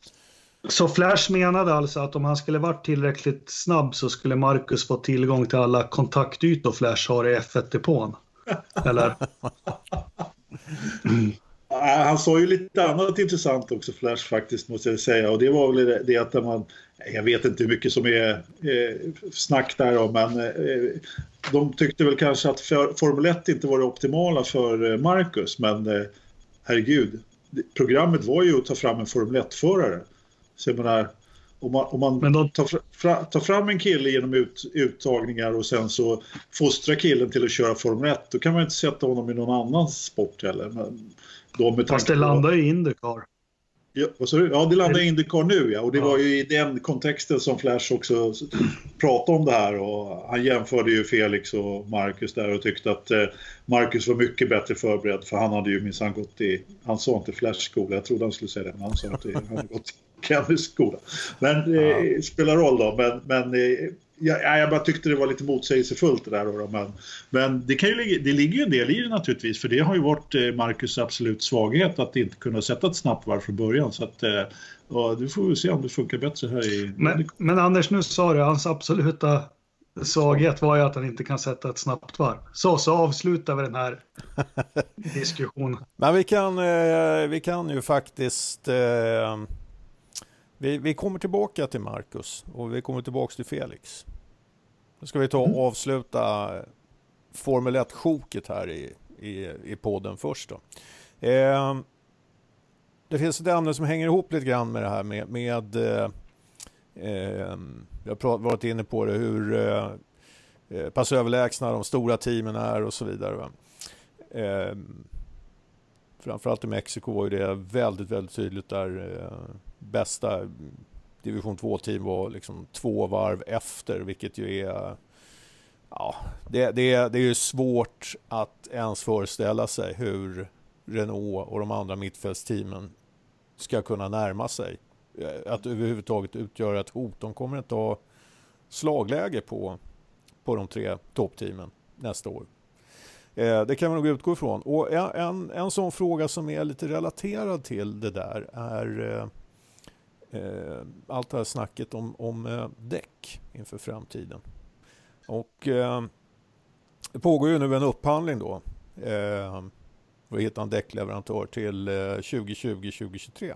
Så Flash menade alltså att om han skulle varit tillräckligt snabb så skulle Marcus få tillgång till alla kontaktytor Flash har i F1-depån? Eller? Mm. Han sa ju lite annat intressant också, Flash, faktiskt, måste jag säga. Och det var väl det, att man... Jag vet inte hur mycket som är eh, snack där men eh, de tyckte väl kanske att för, Formel 1 inte var det optimala för eh, Marcus, men eh, herregud. Programmet var ju att ta fram en Formel 1-förare. Så jag menar, om man, om man då... tar, fra, tar, fram en kille genom ut, uttagningar och sen så fostrar killen till att köra Formel 1, då kan man inte sätta honom i någon annan sport heller. Men, då Fast det landar ju i Indycar. Ja, ja, det landar i Indycar nu ja. Och det ja. var ju i den kontexten som Flash också pratade om det här. Och han jämförde ju Felix och Marcus där och tyckte att eh, Marcus var mycket bättre förberedd för han hade ju minsann gått i, han sa inte Flash skola, jag trodde han skulle säga det, men han sa att han hade gått i Kennys skola. Men det eh, spelar roll då, men, men eh, jag, jag bara tyckte det var lite motsägelsefullt det där. Då, men men det, kan ju, det ligger ju en del i det naturligtvis. För det har ju varit eh, Marcus absolut svaghet att inte kunna sätta ett snabbt varv från början. Så att, eh, ja, du får se om det funkar bättre här i... Men, men Anders, nu sa du hans absoluta svaghet var ju att han inte kan sätta ett snabbt varv. Så, så avslutar vi den här diskussionen. Men vi kan, eh, vi kan ju faktiskt eh, vi, vi kommer tillbaka till Marcus och vi kommer tillbaka till Felix. Nu ska vi ta och mm. avsluta Formel 1-sjoket här i, i, i podden först. Då. Eh, det finns ett ämne som hänger ihop lite grann med det här med, med eh, eh jag har varit inne på det, hur eh, eh, pass överlägsna de stora teamen är och så vidare. Eh, framförallt i Mexiko var ju det väldigt, väldigt tydligt där eh, bästa division 2-team var liksom två varv efter, vilket ju är... Ja, det, det, det är ju svårt att ens föreställa sig hur Renault och de andra mittfältsteamen ska kunna närma sig. Att överhuvudtaget utgöra ett hot. De kommer inte ha slagläge på, på de tre toppteamen nästa år. Eh, det kan man nog utgå ifrån. Och en, en, en sån fråga som är lite relaterad till det där är eh, eh, eh, allt det här snacket om, om eh, däck inför framtiden. Och eh, det pågår ju nu en upphandling då eh, för att hitta en däckleverantör till 2020-2023.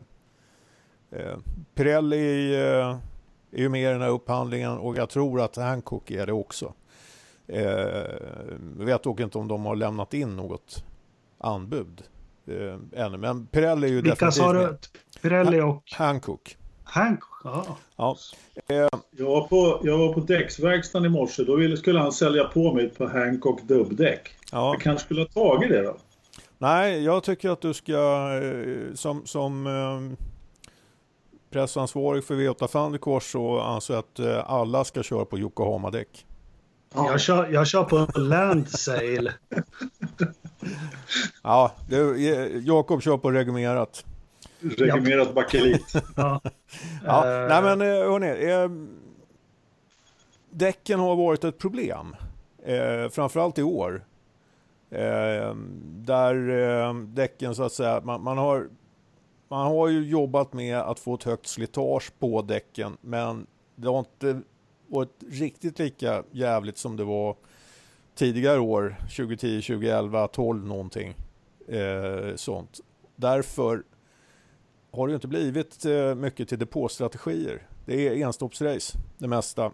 Eh, eh, Pirelli är ju med i den här upphandlingen och jag tror att Hancock är det också. Jag vet dock inte om de har lämnat in något anbud ännu, men Pirelli är ju Vilka definitivt sa du? Pirelli och? Hancock. Hank, ja. Ja. Jag var på, jag var på däcksverkstaden i morse. Då ville, skulle han sälja på mig ett par Hancock dubbdäck. Ja. Jag kanske skulle ha tagit det då. Nej, jag tycker att du ska eh, som, som eh, pressansvarig för V8 Thundercourse så anser jag att eh, alla ska köra på Yokohama-däck. Jag, kör, jag kör på Land Sail. Ja, eh, Jakob kör på reglementerat. Regimerat bakelit. Ja. Ja, Eh, nej men eh, hörni, eh, däcken har varit ett problem. Eh, framförallt i år. Eh, där eh, däcken så att säga, man, man, har, man har ju jobbat med att få ett högt slitage på däcken men det har inte varit riktigt lika jävligt som det var tidigare år, 2010, 2011, 12 någonting eh, sånt. Därför har det ju inte blivit eh, mycket till depåstrategier. Det är enstoppsrace det mesta.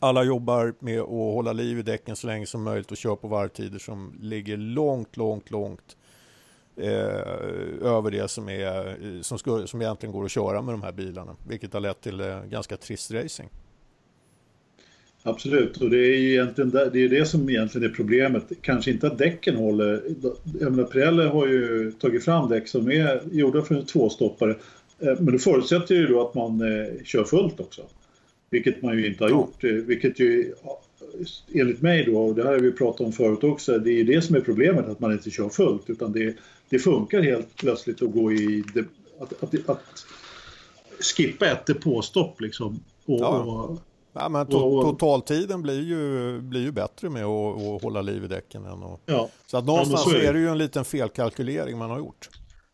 Alla jobbar med att hålla liv i däcken så länge som möjligt och kör på varvtider som ligger långt, långt, långt eh, över det som, är, eh, som, skulle, som egentligen går att köra med de här bilarna. Vilket har lett till eh, ganska trist racing. Absolut, och det är ju egentligen det, det, är det som egentligen är problemet. Kanske inte att däcken håller. Jag menar, Pirelli har ju tagit fram däck som är gjorda för en tvåstoppare. Eh, Men det förutsätter ju då att man eh, kör fullt också. Vilket man ju inte har gjort. Eh, Vilket ju enligt mig då, och det här har vi pratat om förut också, det är ju det som är problemet att man inte kör fullt. Utan det, det funkar helt plötsligt att gå i... Att, att, att skippa ett depåstopp liksom. Och, Ja. och, Ja, men to- Och- totaltiden blir ju, blir ju bättre med att, att hålla liv i däcken. Än att, ja. så att någonstans så är det. är det ju en liten felkalkylering man har gjort.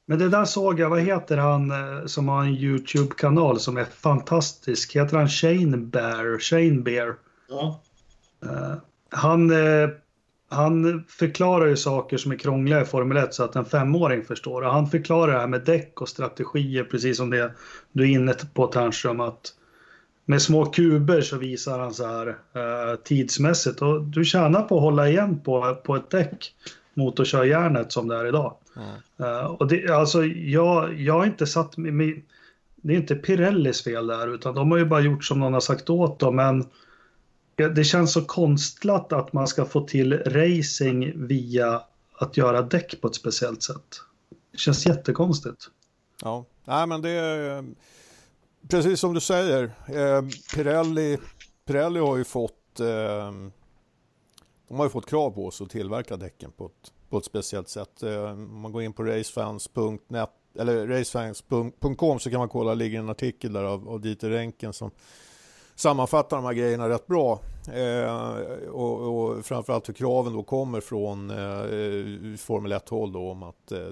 Men det där såg jag, vad heter han eh, som har en YouTube-kanal som är fantastisk? Heter han Shane Bear? Shane Bear? ja. Eh, han, eh, han förklarar ju saker som är krångliga i Formel 1 så att en femåring förstår. Och han förklarar det här med däck och strategier precis som det du är inne på Ternström. Att med små kuber så visar han så här eh, tidsmässigt. Och du tjänar på att hålla igen på, på ett däck motorkörjärnet som det är idag. Eh, och det, alltså, jag, jag har inte satt mig... Det är inte Pirellis fel där utan de har ju bara gjort som någon har sagt åt dem. Men Det känns så konstlat att man ska få till racing via att göra däck på ett speciellt sätt. Det känns jättekonstigt. Ja, nej men det är precis som du säger. Eh, Pirelli, Pirelli har ju fått eh, de har ju fått krav på sig att tillverka däcken på ett, på ett speciellt sätt. Eh, om man går in på racefans.net eller racefans.com så kan man kolla, det ligger en artikel där av, av Dieter Renken som sammanfattar de här grejerna rätt bra. Eh, och, och framförallt hur kraven då kommer från eh, Formel 1-håll då om att eh,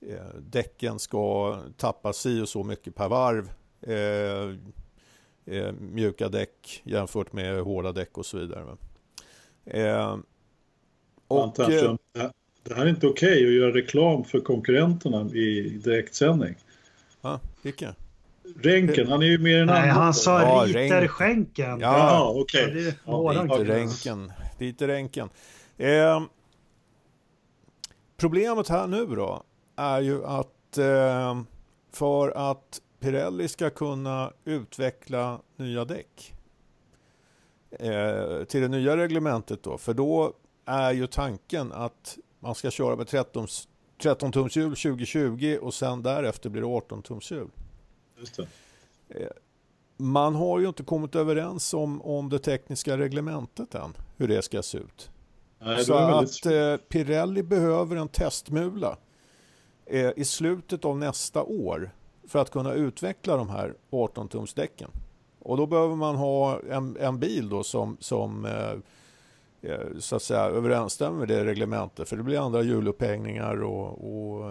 eh, däcken ska tappa si och så mycket per varv. Eh, eh, mjuka däck jämfört med hårda däck och så vidare. Eh, och, eh, Ternström, det här- är inte okej att göra reklam för konkurrenterna i direktsändning. ja, vilka? Renken, han är ju mer än Nej, andra. han sa Ja, Riterskänken. Ja. Ja, okej. det är Ja, kille. ränken. Ränken. Eh, problemet här nu då är ju att eh, för att Pirelli ska kunna utveckla nya däck eh, till det nya reglementet då, för då är ju tanken att man ska köra med 13, 13 tums hjul 2020 och sen därefter blir det 18 tums hjul. Just det. Man har ju inte kommit överens om, om det tekniska reglementet än, hur det ska se ut. Nej, Så väldigt... att eh, Pirelli behöver en testmula eh, i slutet av nästa år för att kunna utveckla de här 18-tumsdäcken. Och då behöver man ha en, en bil då som, som eh, eh, så att säga överensstämmer med det reglementet. För det blir andra hjulupphängningar och, och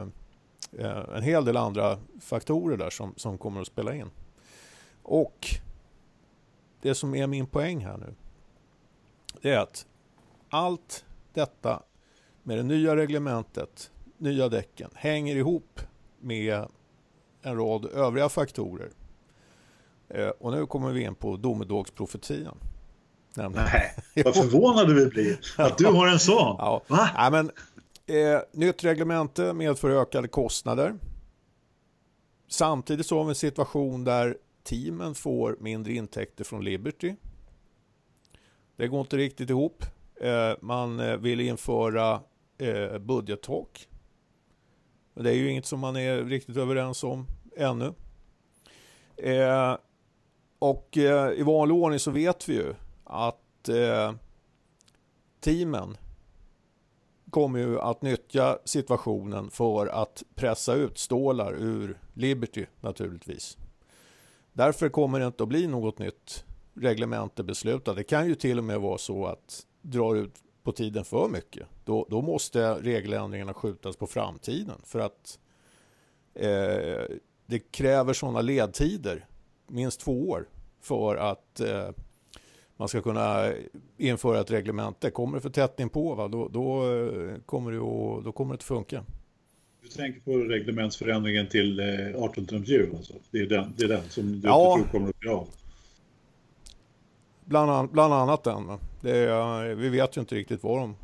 eh, en hel del andra faktorer där som, som kommer att spela in. Och det som är min poäng här nu det är att allt detta med det nya reglementet, nya däcken, hänger ihop med en rad övriga faktorer. Eh, och nu kommer vi in på domedagsprofetian. Nämligen. Nej, vad förvånade vi blir att du har en sån. Ja. Va? Nej, men, eh, nytt reglemente medför ökade kostnader. samtidigt så har vi en situation där teamen får mindre intäkter från Liberty. Det går inte riktigt ihop. Eh, man eh, vill införa eh, budgettak. Men det är ju inget som man är riktigt överens om ännu. Eh, och eh, i vanlig ordning så vet vi ju att eh, teamen kommer ju att nyttja situationen för att pressa ut stålar ur Liberty naturligtvis. Därför kommer det inte att bli något nytt reglemente beslutat. Det kan ju till och med vara så att drar ut på tiden för mycket, då, då måste regeländringarna skjutas på framtiden för att eh, det kräver sådana ledtider, minst två år, för att eh, man ska kunna införa ett reglemente. Kommer det för tätt inpå, va? Då, då, eh, kommer det att, då kommer det att funka. Du tänker på reglementsförändringen till 18 tums hjul, alltså. det, är den, det är den som du ja. inte tror kommer att bli av? Bland, an, bland annat den. Är, vi vet ju inte riktigt vad de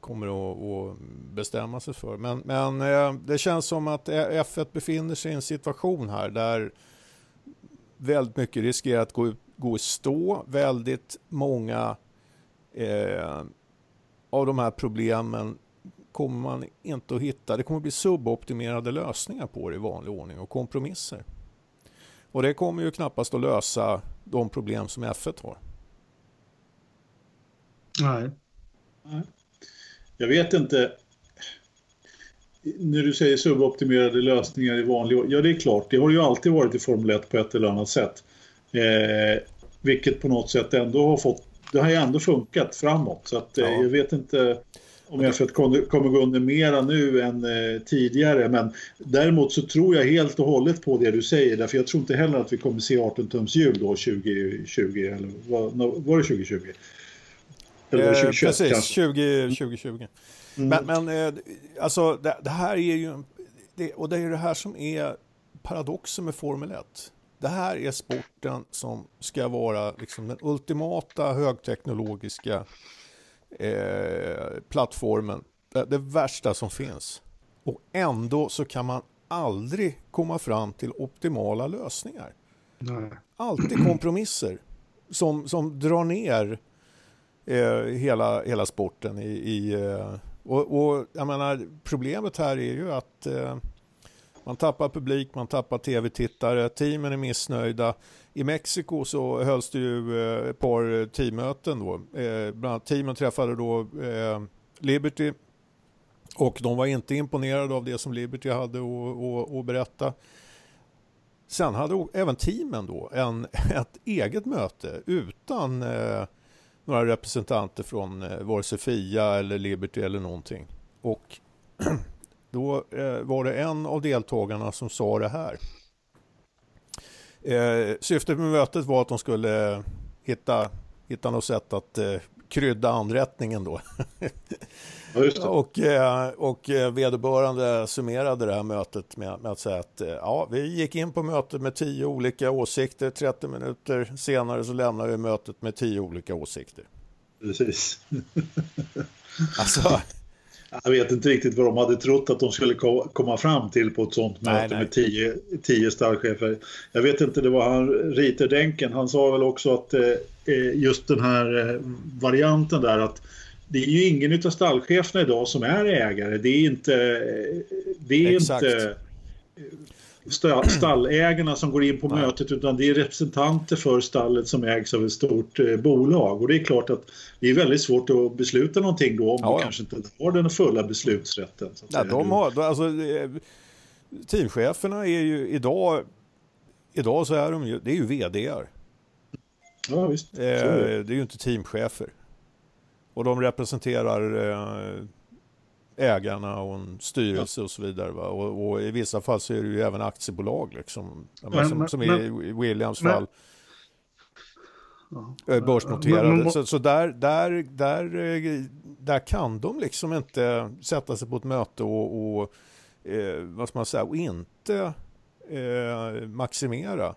kommer att, att bestämma sig för. Men, men eh, det känns som att F1 befinner sig i en situation här där väldigt mycket riskerar att gå, gå i stå. Väldigt många eh, av de här problemen kommer man inte att hitta. Det kommer att bli suboptimerade lösningar på det i vanlig ordning och kompromisser. Och det kommer ju knappast att lösa de problem som F1 har. Nej. Jag vet inte. När du säger suboptimerade lösningar i vanlig Ja, det är klart. Det har ju alltid varit i Formel 1 på ett eller annat sätt. Eh, vilket på något sätt ändå har fått... Det har ju ändå funkat framåt. Så att, eh, ja. jag vet inte om F1 kommer gå under mera nu än eh, tidigare. Men däremot så tror jag helt och hållet på det du säger. Därför jag tror inte heller att vi kommer se 18 tums hjul då 2020. Eller var, var det 2020? Eller var det 2021 eh, Precis, 20, 2020. Mm. Men, men eh, alltså det, det, här är ju... Det, och det är det här som är paradoxen med Formel 1. Det här är sporten som ska vara liksom den ultimata högteknologiska eh, plattformen. Det, det, värsta som finns. Och ändå så kan man aldrig komma fram till optimala lösningar. Nej. Alltid kompromisser som, som drar ner eh, hela, hela sporten. I, i eh, och, och, jag menar, problemet här är ju att eh, man tappar publik, man tappar tv-tittare, teamen är missnöjda. I Mexiko så hölls det ju eh, ett par teammöten då. Eh, bland annat teamen träffade då eh, Liberty och de var inte imponerade av det som Liberty hade att berätta. Sen hade även teamen då en, ett eget möte utan eh, några representanter från eh, vare sig FIA eller Liberty eller någonting. Och då eh, var det en av deltagarna som sa det här. Eh, syftet med mötet var att de skulle hitta, hitta något sätt att eh, krydda anrättningen då. Och, eh, och eh, vederbörande summerade det här mötet med, med, att säga att eh, ja, vi gick in på mötet med tio olika åsikter. 30 minuter senare så lämnade vi mötet med tio olika åsikter. Precis. alltså, jag vet inte riktigt vad de hade trott att de skulle komma fram till på ett sånt nej, möte nej. med tio, tio stallchefer. Jag vet inte, det var han Riter Denken, han sa väl också att eh, just den här varianten där att det är ju ingen av stallcheferna idag som är ägare. Det är inte... Det är Exakt. inte stallägarna som går in på Nej. mötet utan det är representanter för stallet som ägs av ett stort eh, bolag. Och det är klart att det är väldigt svårt att besluta någonting då om ja, de kanske inte har den fulla beslutsrätten. Så ja, de har, alltså, teamcheferna är ju idag, idag så är de ju, det är ju vdar. Ja, visst. Eh, det är ju inte teamchefer. Och de representerar eh, ägarna och en styrelse ja. och så vidare. Och, och, i vissa fall så är det ju även aktiebolag liksom. Men, som, men, som i Williams fall. Ja. Börsnoterade. Men, så, så där, där, där, eh, där kan de liksom inte sätta sig på ett möte och, och eh, vad ska man säga, och inte eh, maximera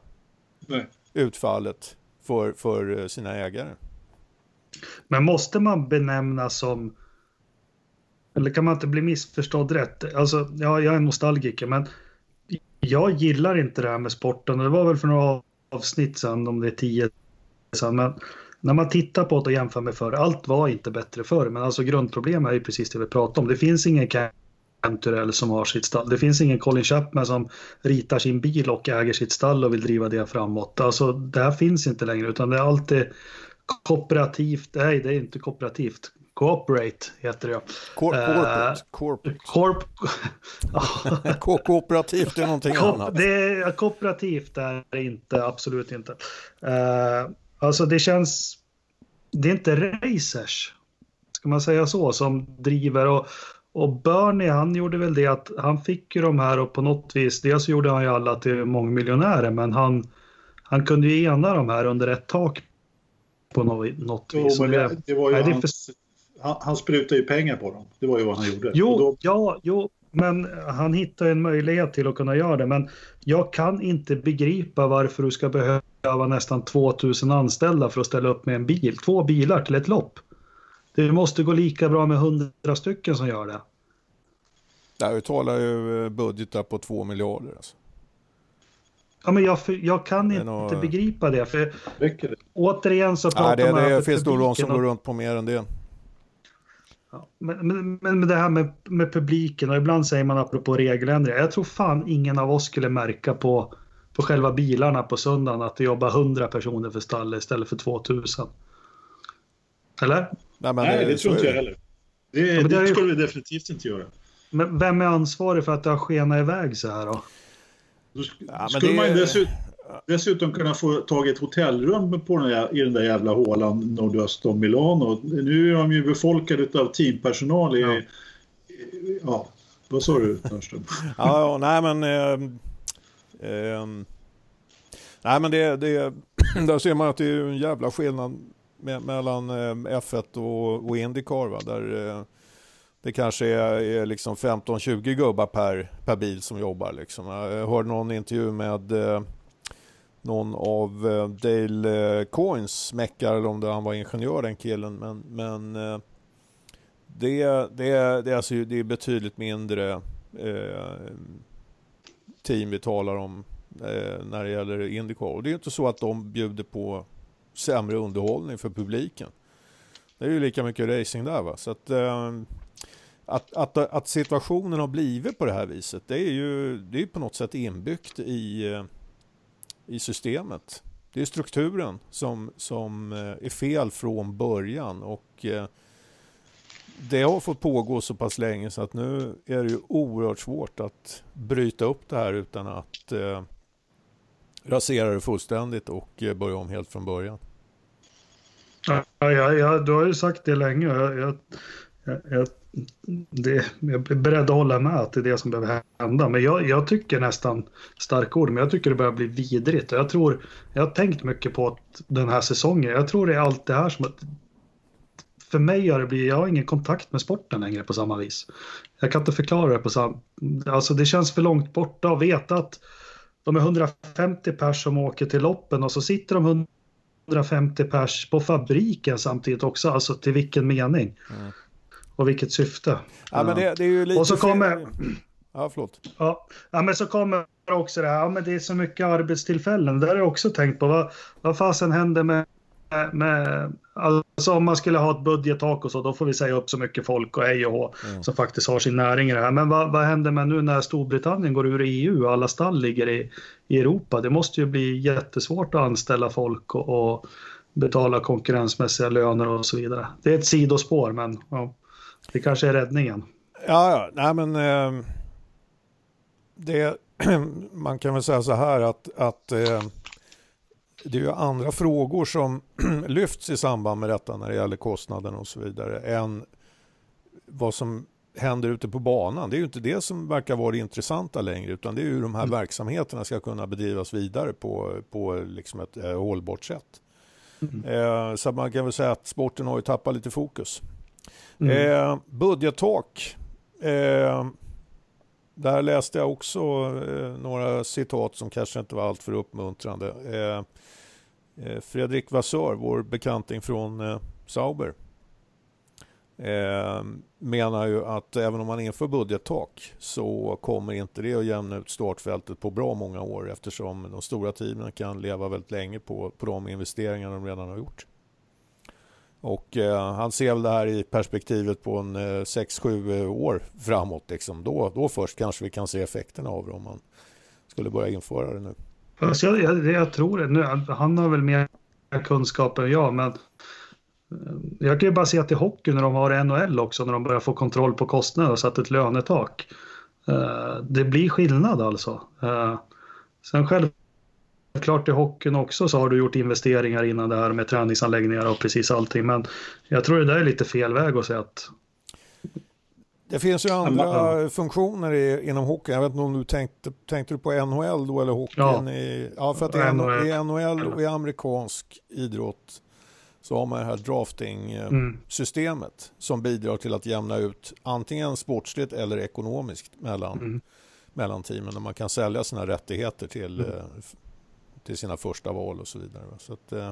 Nej. utfallet för, för sina ägare. Men måste man benämna som eller kan man inte bli missförstådd rätt? Alltså, ja, jag är nostalgiker, men jag gillar inte det här med sporten. Det var väl för några avsnitt sedan, om det är tio sedan. Men när man tittar på det och jämför med förr, allt var inte bättre förr. Men alltså grundproblemet är ju precis det vi pratade om. Det finns ingen Canturell som har sitt stall. Det finns ingen Colin Chapman som ritar sin bil och äger sitt stall och vill driva det framåt. Alltså det här finns inte längre utan det är alltid kooperativt. Nej, det är inte kooperativt. Cooperate heter det. Corporate. Uh, corporate. Corp kooperativt är någonting Ko annat. Det är, kooperativt är det inte, absolut inte. Uh, alltså det känns, det är inte racers, ska man säga så, som driver och, och Bernie han gjorde väl det att han fick ju de här och på något vis, dels gjorde han ju alla till mångmiljonärer men han, han kunde ju ena de här under ett tak på något, jo, vis. Men det, det var ju nej, hans, han, han sprutade ju pengar på dem. Det var ju vad han gjorde. Jo, då... ja, jo, men han hittade en möjlighet till att kunna göra det. Men jag kan inte begripa varför du ska behöva nästan 2000 anställda för att ställa upp med en bil. Två bilar till ett lopp. Det måste gå lika bra med 100 stycken som gör det. Där vi talar ju eh, budgetar på 2 miljarder. Alltså. Ja, men jag, jag kan inte nog... begripa det. För det. Återigen så pratar Nej, det, det, det finns nog de som och... går runt på mer än det. Ja, men, men, men det här med, med publiken och ibland säger man apropå regeländringar. Jag tror fan ingen av oss skulle märka på, på själva bilarna på söndagen att det jobbar 100 personer för stallet istället för 2000. Eller? Nej, men Nej det, det tror inte jag heller. Det, ja, det, det skulle vi definitivt inte göra. Men vem är ansvarig för att det har skenat iväg så här då? Då ja, skulle det... man dessutom, dessutom kunna få tag i ett hotellrum på den där, i den där jävla hålan nordöst om Milano. Nu är de ju befolkade av teampersonal i... Ja, ja vad sa du Törnström? ja, ja, nej men... Eh, eh, nej men det, det, där ser man att det är en jävla skillnad mellan eh, F1 och, och Indycar. Va? Där, eh, det kanske är, är liksom 15-20 gubbar per, per bil som jobbar. Liksom. Jag hörde någon intervju med eh, någon av eh, Dale eh, Coins meckar eller om det han var ingenjör den killen. Men, men eh, det, det, det, är alltså, det är betydligt mindre eh, team vi talar om eh, när det gäller Indycar. Och det är inte så att de bjuder på sämre underhållning för publiken. Det är ju lika mycket racing där. Va? Så att, eh, att, att, att, situationen har blivit på det här viset, det är ju det är på något sätt inbyggt i, eh, i systemet. Det är strukturen som, som eh, är fel från början och eh, det har fått pågå så pass länge så att nu är det ju oerhört svårt att bryta upp det här utan att eh, rasera det fullständigt och börja om helt från början. Ja, ja, ja, du har ju sagt det länge. Jag, jag, jag, det, jag är beredd att hålla med att det är det som behöver hända. Men jag, jag tycker nästan, starka ord, men jag tycker det börjar bli vidrigt. Jag, tror, jag har tänkt mycket på den här säsongen. Jag tror det är allt det här som att för mig har det blivit, jag har ingen kontakt med sporten längre på samma vis. Jag kan inte förklara det på samma, alltså det känns för långt borta att veta att de är 150 pers som åker till loppen och så sitter de 150 pers på fabriken samtidigt också, alltså till vilken mening? Mm. Och vilket syfte? Ja, men det, det är ju lite och så kommer... Ja, förlåt. Ja, ja, men så kommer också det här, ja, men det är så mycket arbetstillfällen. Det har jag också tänkt på. Vad, vad fasen händer med, med... Alltså om man skulle ha ett budgettak och så, då får vi säga upp så mycket folk och hej och hå mm. som faktiskt har sin näring i det här. Men vad, vad händer med nu när Storbritannien går ur EU och alla stall ligger i, i Europa? Det måste ju bli jättesvårt att anställa folk och, och betala konkurrensmässiga löner och så vidare. Det är ett sidospår, men ja. Det kanske är räddningen. Ja, ja. nej men eh, det, man kan väl säga så här att, att eh, det är ju andra frågor som lyfts i samband med detta när det gäller kostnaden och så vidare än vad som händer ute på banan. Det är ju inte det som verkar vara det intressanta längre utan det är hur de här mm. verksamheterna ska kunna bedrivas vidare på, på liksom ett eh, hållbart sätt. Mm. Eh, så man kan väl säga att sporten har ju tappat lite fokus. Mm. Eh, budgettak. Eh, där läste jag också eh, några citat som kanske inte var alltför uppmuntrande. Eh, eh, Fredrik Vassör, vår bekanting från eh, Sauber. eh, menar ju att även om man inför budgettak så kommer inte det att jämna ut startfältet på bra många år eftersom de stora teamen kan leva väldigt länge på, på de investeringar de redan har gjort. Och eh, han ser väl det här i perspektivet på en eh, 6-7 eh, år framåt. Liksom. Då, då först kanske vi kan se effekterna av det om man skulle börja införa det nu. Fast jag, jag, jag tror det. Nu, han har väl mer kunskaper än jag, men eh, jag kan ju bara se att i hockey när de har NHL också, när de börjar få kontroll på kostnader och satt ett lönetak. Eh, det blir skillnad alltså. Sen själv Klart i hockeyn också så har du gjort investeringar innan det här med träningsanläggningar och precis allting. Men jag tror det där är lite fel väg att säga att det finns ju andra funktioner i, inom hockey. Jag vet inte om du tänkte, tänkte du på NHL då eller hockeyn? Ja, i, ja för att i, NHL. och i amerikansk idrott så har man det här drafting-systemet mm. som bidrar till att jämna ut antingen sportsligt eller ekonomiskt mellan, mm. mellan teamen. man kan sälja sina rättigheter till mm. Eh, till sina första val och så vidare. Så att, eh,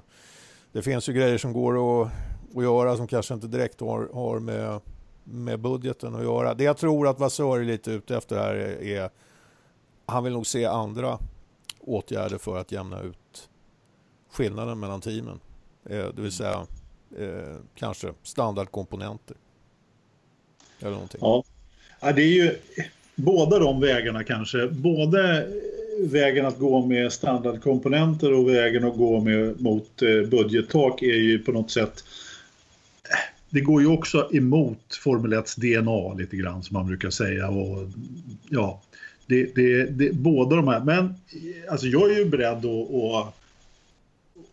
det finns ju grejer som går att, att göra som kanske inte direkt har, har med, med budgeten att göra. Det jag tror att Vasör är lite ute efter här är, är han vill nog se andra åtgärder för att jämna ut skillnaden mellan teamen. Eh, det vill säga eh, kanske standardkomponenter. Eller någonting. Ja. ja, det är ju båda de vägarna kanske. Både vägen att gå med standardkomponenter och vägen att gå med, mot eh, budgettak är ju på något sätt det går ju också emot Formel 1 DNA lite grann som man brukar säga. Och, ja, det, det, det, båda de här. Men alltså jag är ju beredd att, att,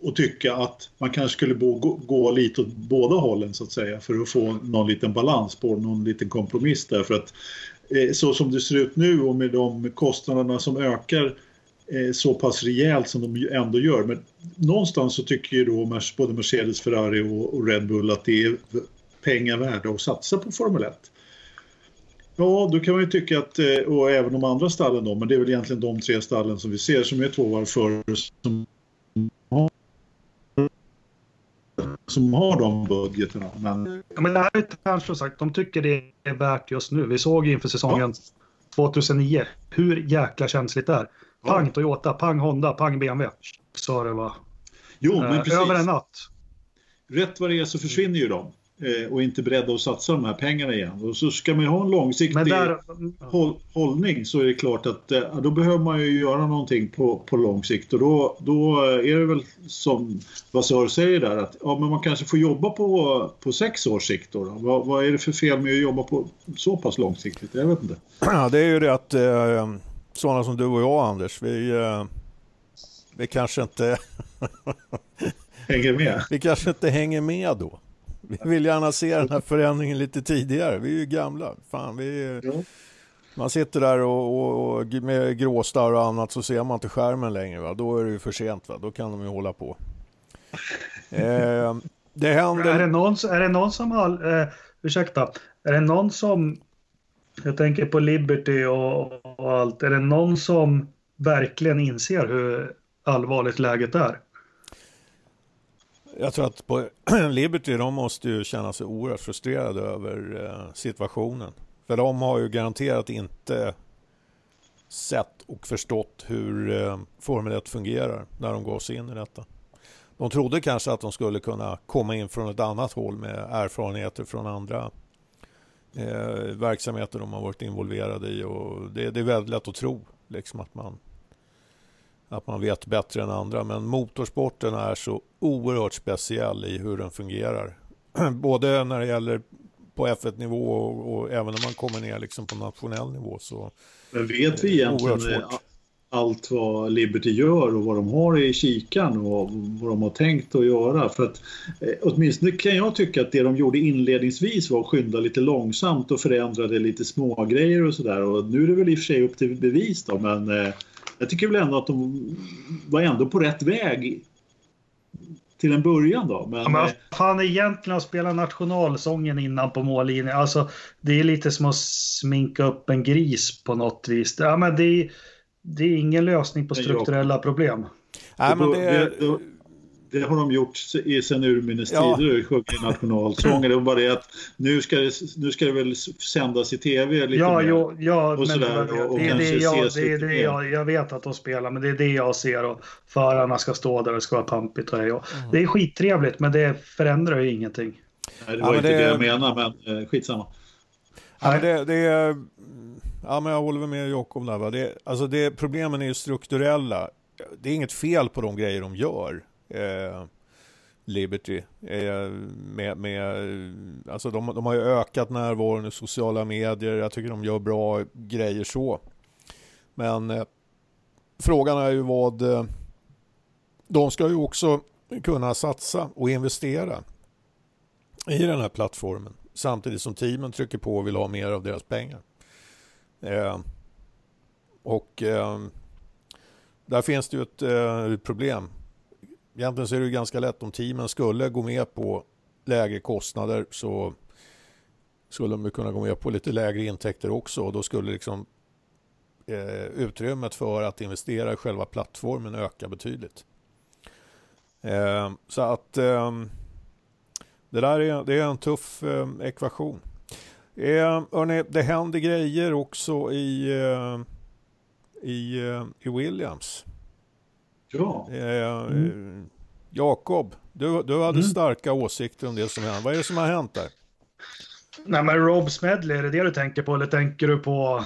att tycka att man kanske skulle gå, gå lite åt båda hållen så att säga för att få någon liten balans på någon liten kompromiss där. För att Eh, Eh, så som det ser ut nu och med de kostnaderna som ökar eh, så pass rejält som de ändå gör. Men någonstans så tycker ju då både Mercedes, Ferrari och Red Bull att det är pengar värda att satsa på Formel 1. Ja, då kan man ju tycka att, eh, och även de andra stallen då, men det är väl egentligen de tre stallen som vi ser som är två varv före som som har de budgeterna. Men... Ja, men det här är kanske sagt, de tycker det är värt just nu. Vi såg inför säsongen ja. 2009 hur jäkla känsligt det är. Pang ja. Toyota, pang Honda, pang BMW. Så det var. Jo, men eh, precis. Över en natt. Rätt vad det är så försvinner ju de. Eh, och inte beredda att satsa de här pengarna igen. Och så ska man ju ha en långsiktig där... håll, hållning så är det klart att eh, då behöver man ju göra någonting på, på lång sikt. Och då, då är det väl som Vasör säger där att ja, men man kanske får jobba på, på sex års sikt. Då, då. Vad, vad, är det för fel med att jobba på så pass långsiktigt? Jag vet inte. Ja, det är ju det att eh, sådana som du och jag Anders, vi, eh, vi kanske inte hänger med. Vi kanske inte hänger med då. Vi vill gärna se den här förändringen lite tidigare. Vi är ju gamla. Fan, vi är... ja. Man sitter där och, och, och, med gråstarr och annat så ser man inte skärmen längre. Va? Då är det ju för sent. Va? Då kan de ju hålla på. Eh, det händer... Är det någon, är det någon som har... Eh, ursäkta. Är det någon som... Jag tänker på Liberty och, och allt. Är det någon som verkligen inser hur allvarligt läget är? Jag tror att på Liberty de måste ju känna sig oerhört frustrerade över eh, situationen. För de har ju garanterat inte sett och förstått hur eh, Formel 1 fungerar när de går sig in i detta. De trodde kanske att de skulle kunna komma in från ett annat håll med erfarenheter från andra eh, verksamheter de har varit involverade i. Och det, det är väldigt lätt att tro liksom, att man att man vet bättre än andra. Men motorsporten är så oerhört speciell i hur den fungerar. Både när det gäller på F1-nivå och, och, även när man kommer ner liksom på nationell nivå. Så, Men vet vi egentligen allt vad Liberty gör och vad de har i kikan och vad de har tänkt att göra? För att eh, åtminstone kan jag tycka att det de gjorde inledningsvis var att skynda lite långsamt och förändrade lite små grejer och sådär. Och nu är det väl i och för sig upp till bevis då, men eh, jag tycker väl ändå att de var ändå på rätt väg till en början då. Men, ja, men eh, fan egentligen att spela nationalsången innan på mållinjen. Alltså, det är lite som att sminka upp en gris på något vis. Ja, men det, är, det är ingen lösning på strukturella problem. Nej, men det, det har de gjort i sen urminnes ja. tider, sjungit nationalsånger. Det var bara det att nu ska det, nu ska det väl sändas i tv lite ja, mer. Jo, ja, och men sådär, det, och det, det, jag, det är det jag, jag vet att de spelar, men det är det jag ser och förarna ska stå där och det ska vara pampigt och mm. Det är skittrevligt, men det förändrar ju ingenting. Nej, det var ja, inte det, det jag menade, men eh, skitsamma. Ja, men det, det är... Ja, men jag håller med Jakob där. Va? Det, alltså det, problemen är ju strukturella. Det är inget fel på de grejer de gör. Eh, Liberty. Eh, med, med, alltså de, de har ju ökat närvaron i sociala medier. Jag tycker de gör bra grejer så. Men eh, frågan är ju vad... Eh, de ska ju också kunna satsa och investera i den här plattformen samtidigt som teamen trycker på och vill ha mer av deras pengar. Eh, och eh, där finns det ju ett eh, problem. Egentligen så är det ganska lätt om teamen skulle gå med på lägre kostnader så skulle de kunna gå med på lite lägre intäkter också och då skulle liksom eh, utrymmet för att investera i själva plattformen öka betydligt. Eh, så att eh, det där är, det är en tuff eh, ekvation. Eh, hörni, det händer grejer också i, eh, i, eh, i Williams. Ja. Eh, mm. Jakob, du, du hade mm. starka åsikter om det som hände. Vad är det som har hänt där? Nej, men Rob Smedley, är det det du tänker på? Eller tänker du på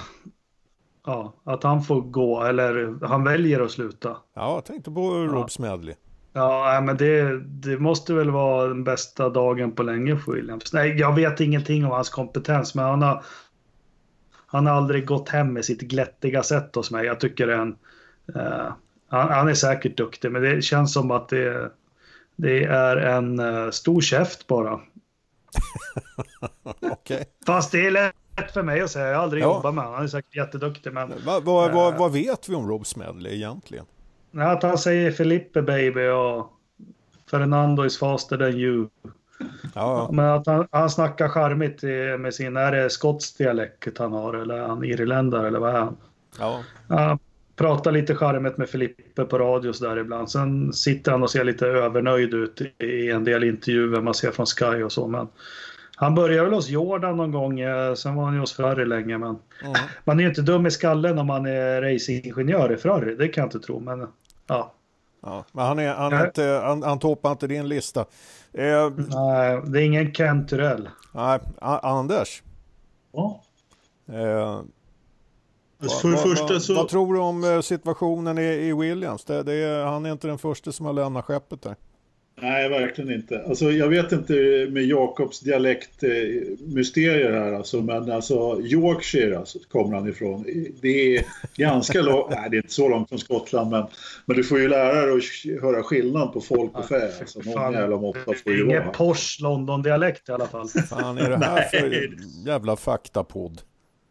ja, att han får gå eller han väljer att sluta? Ja, jag tänkte på Rob ja. Smedley. Ja, men det, det måste väl vara den bästa dagen på länge för Williams. Nej, jag vet ingenting om hans kompetens, men han har, han har aldrig gått hem med sitt glättiga sätt hos mig. Jag tycker en, uh, han, han, är säkert duktig, men det känns som att det, det är en uh, stor käft bara. okay. Fast det är lätt för mig att säga, jag har aldrig ja. jobbat med honom. Han är säkert jätteduktig. Men, va, va, va, uh, vad vet vi om Rob Smedley egentligen? Att han säger Felipe baby och Fernando is faster than you. Ja. Men att han, han snackar charmigt med sin, är det skotsk dialekt han har eller är han irländare eller vad är han? Ja. Pratar lite charmigt med Felipe på radio så där ibland. Sen sitter han och ser lite övernöjd ut i en del intervjuer man ser från Sky och så. Men han började väl hos Jordan någon gång, eh, sen var han ju hos Ferrari länge. Men mm. man är ju inte dum i skallen om man är racingingenjör i Ferrari, det kan jag inte tro. Men Ja. ja men han, är, han, är inte, han, han toppar inte din lista. Eh, nej, det är ingen Ken Turell. Nej, Anders. Ja. Eh, för vad, första så... vad tror du om eh, situationen i, i Williams? Det, det är, han är inte den första som har lämnat skeppet där. Nej, verkligen inte. Alltså, jag vet inte med Jakobs dialektmysterier här, alltså, men alltså Yorkshire alltså, kommer han ifrån. Det är ganska långt, nej det är inte så långt från Skottland, men, men du får ju lära dig att höra skillnad på folk och fä. Alltså, någon jävla måtta får ju vara. Ingen Porsche London-dialekt i alla fall. Fan är det här för jävla faktapodd?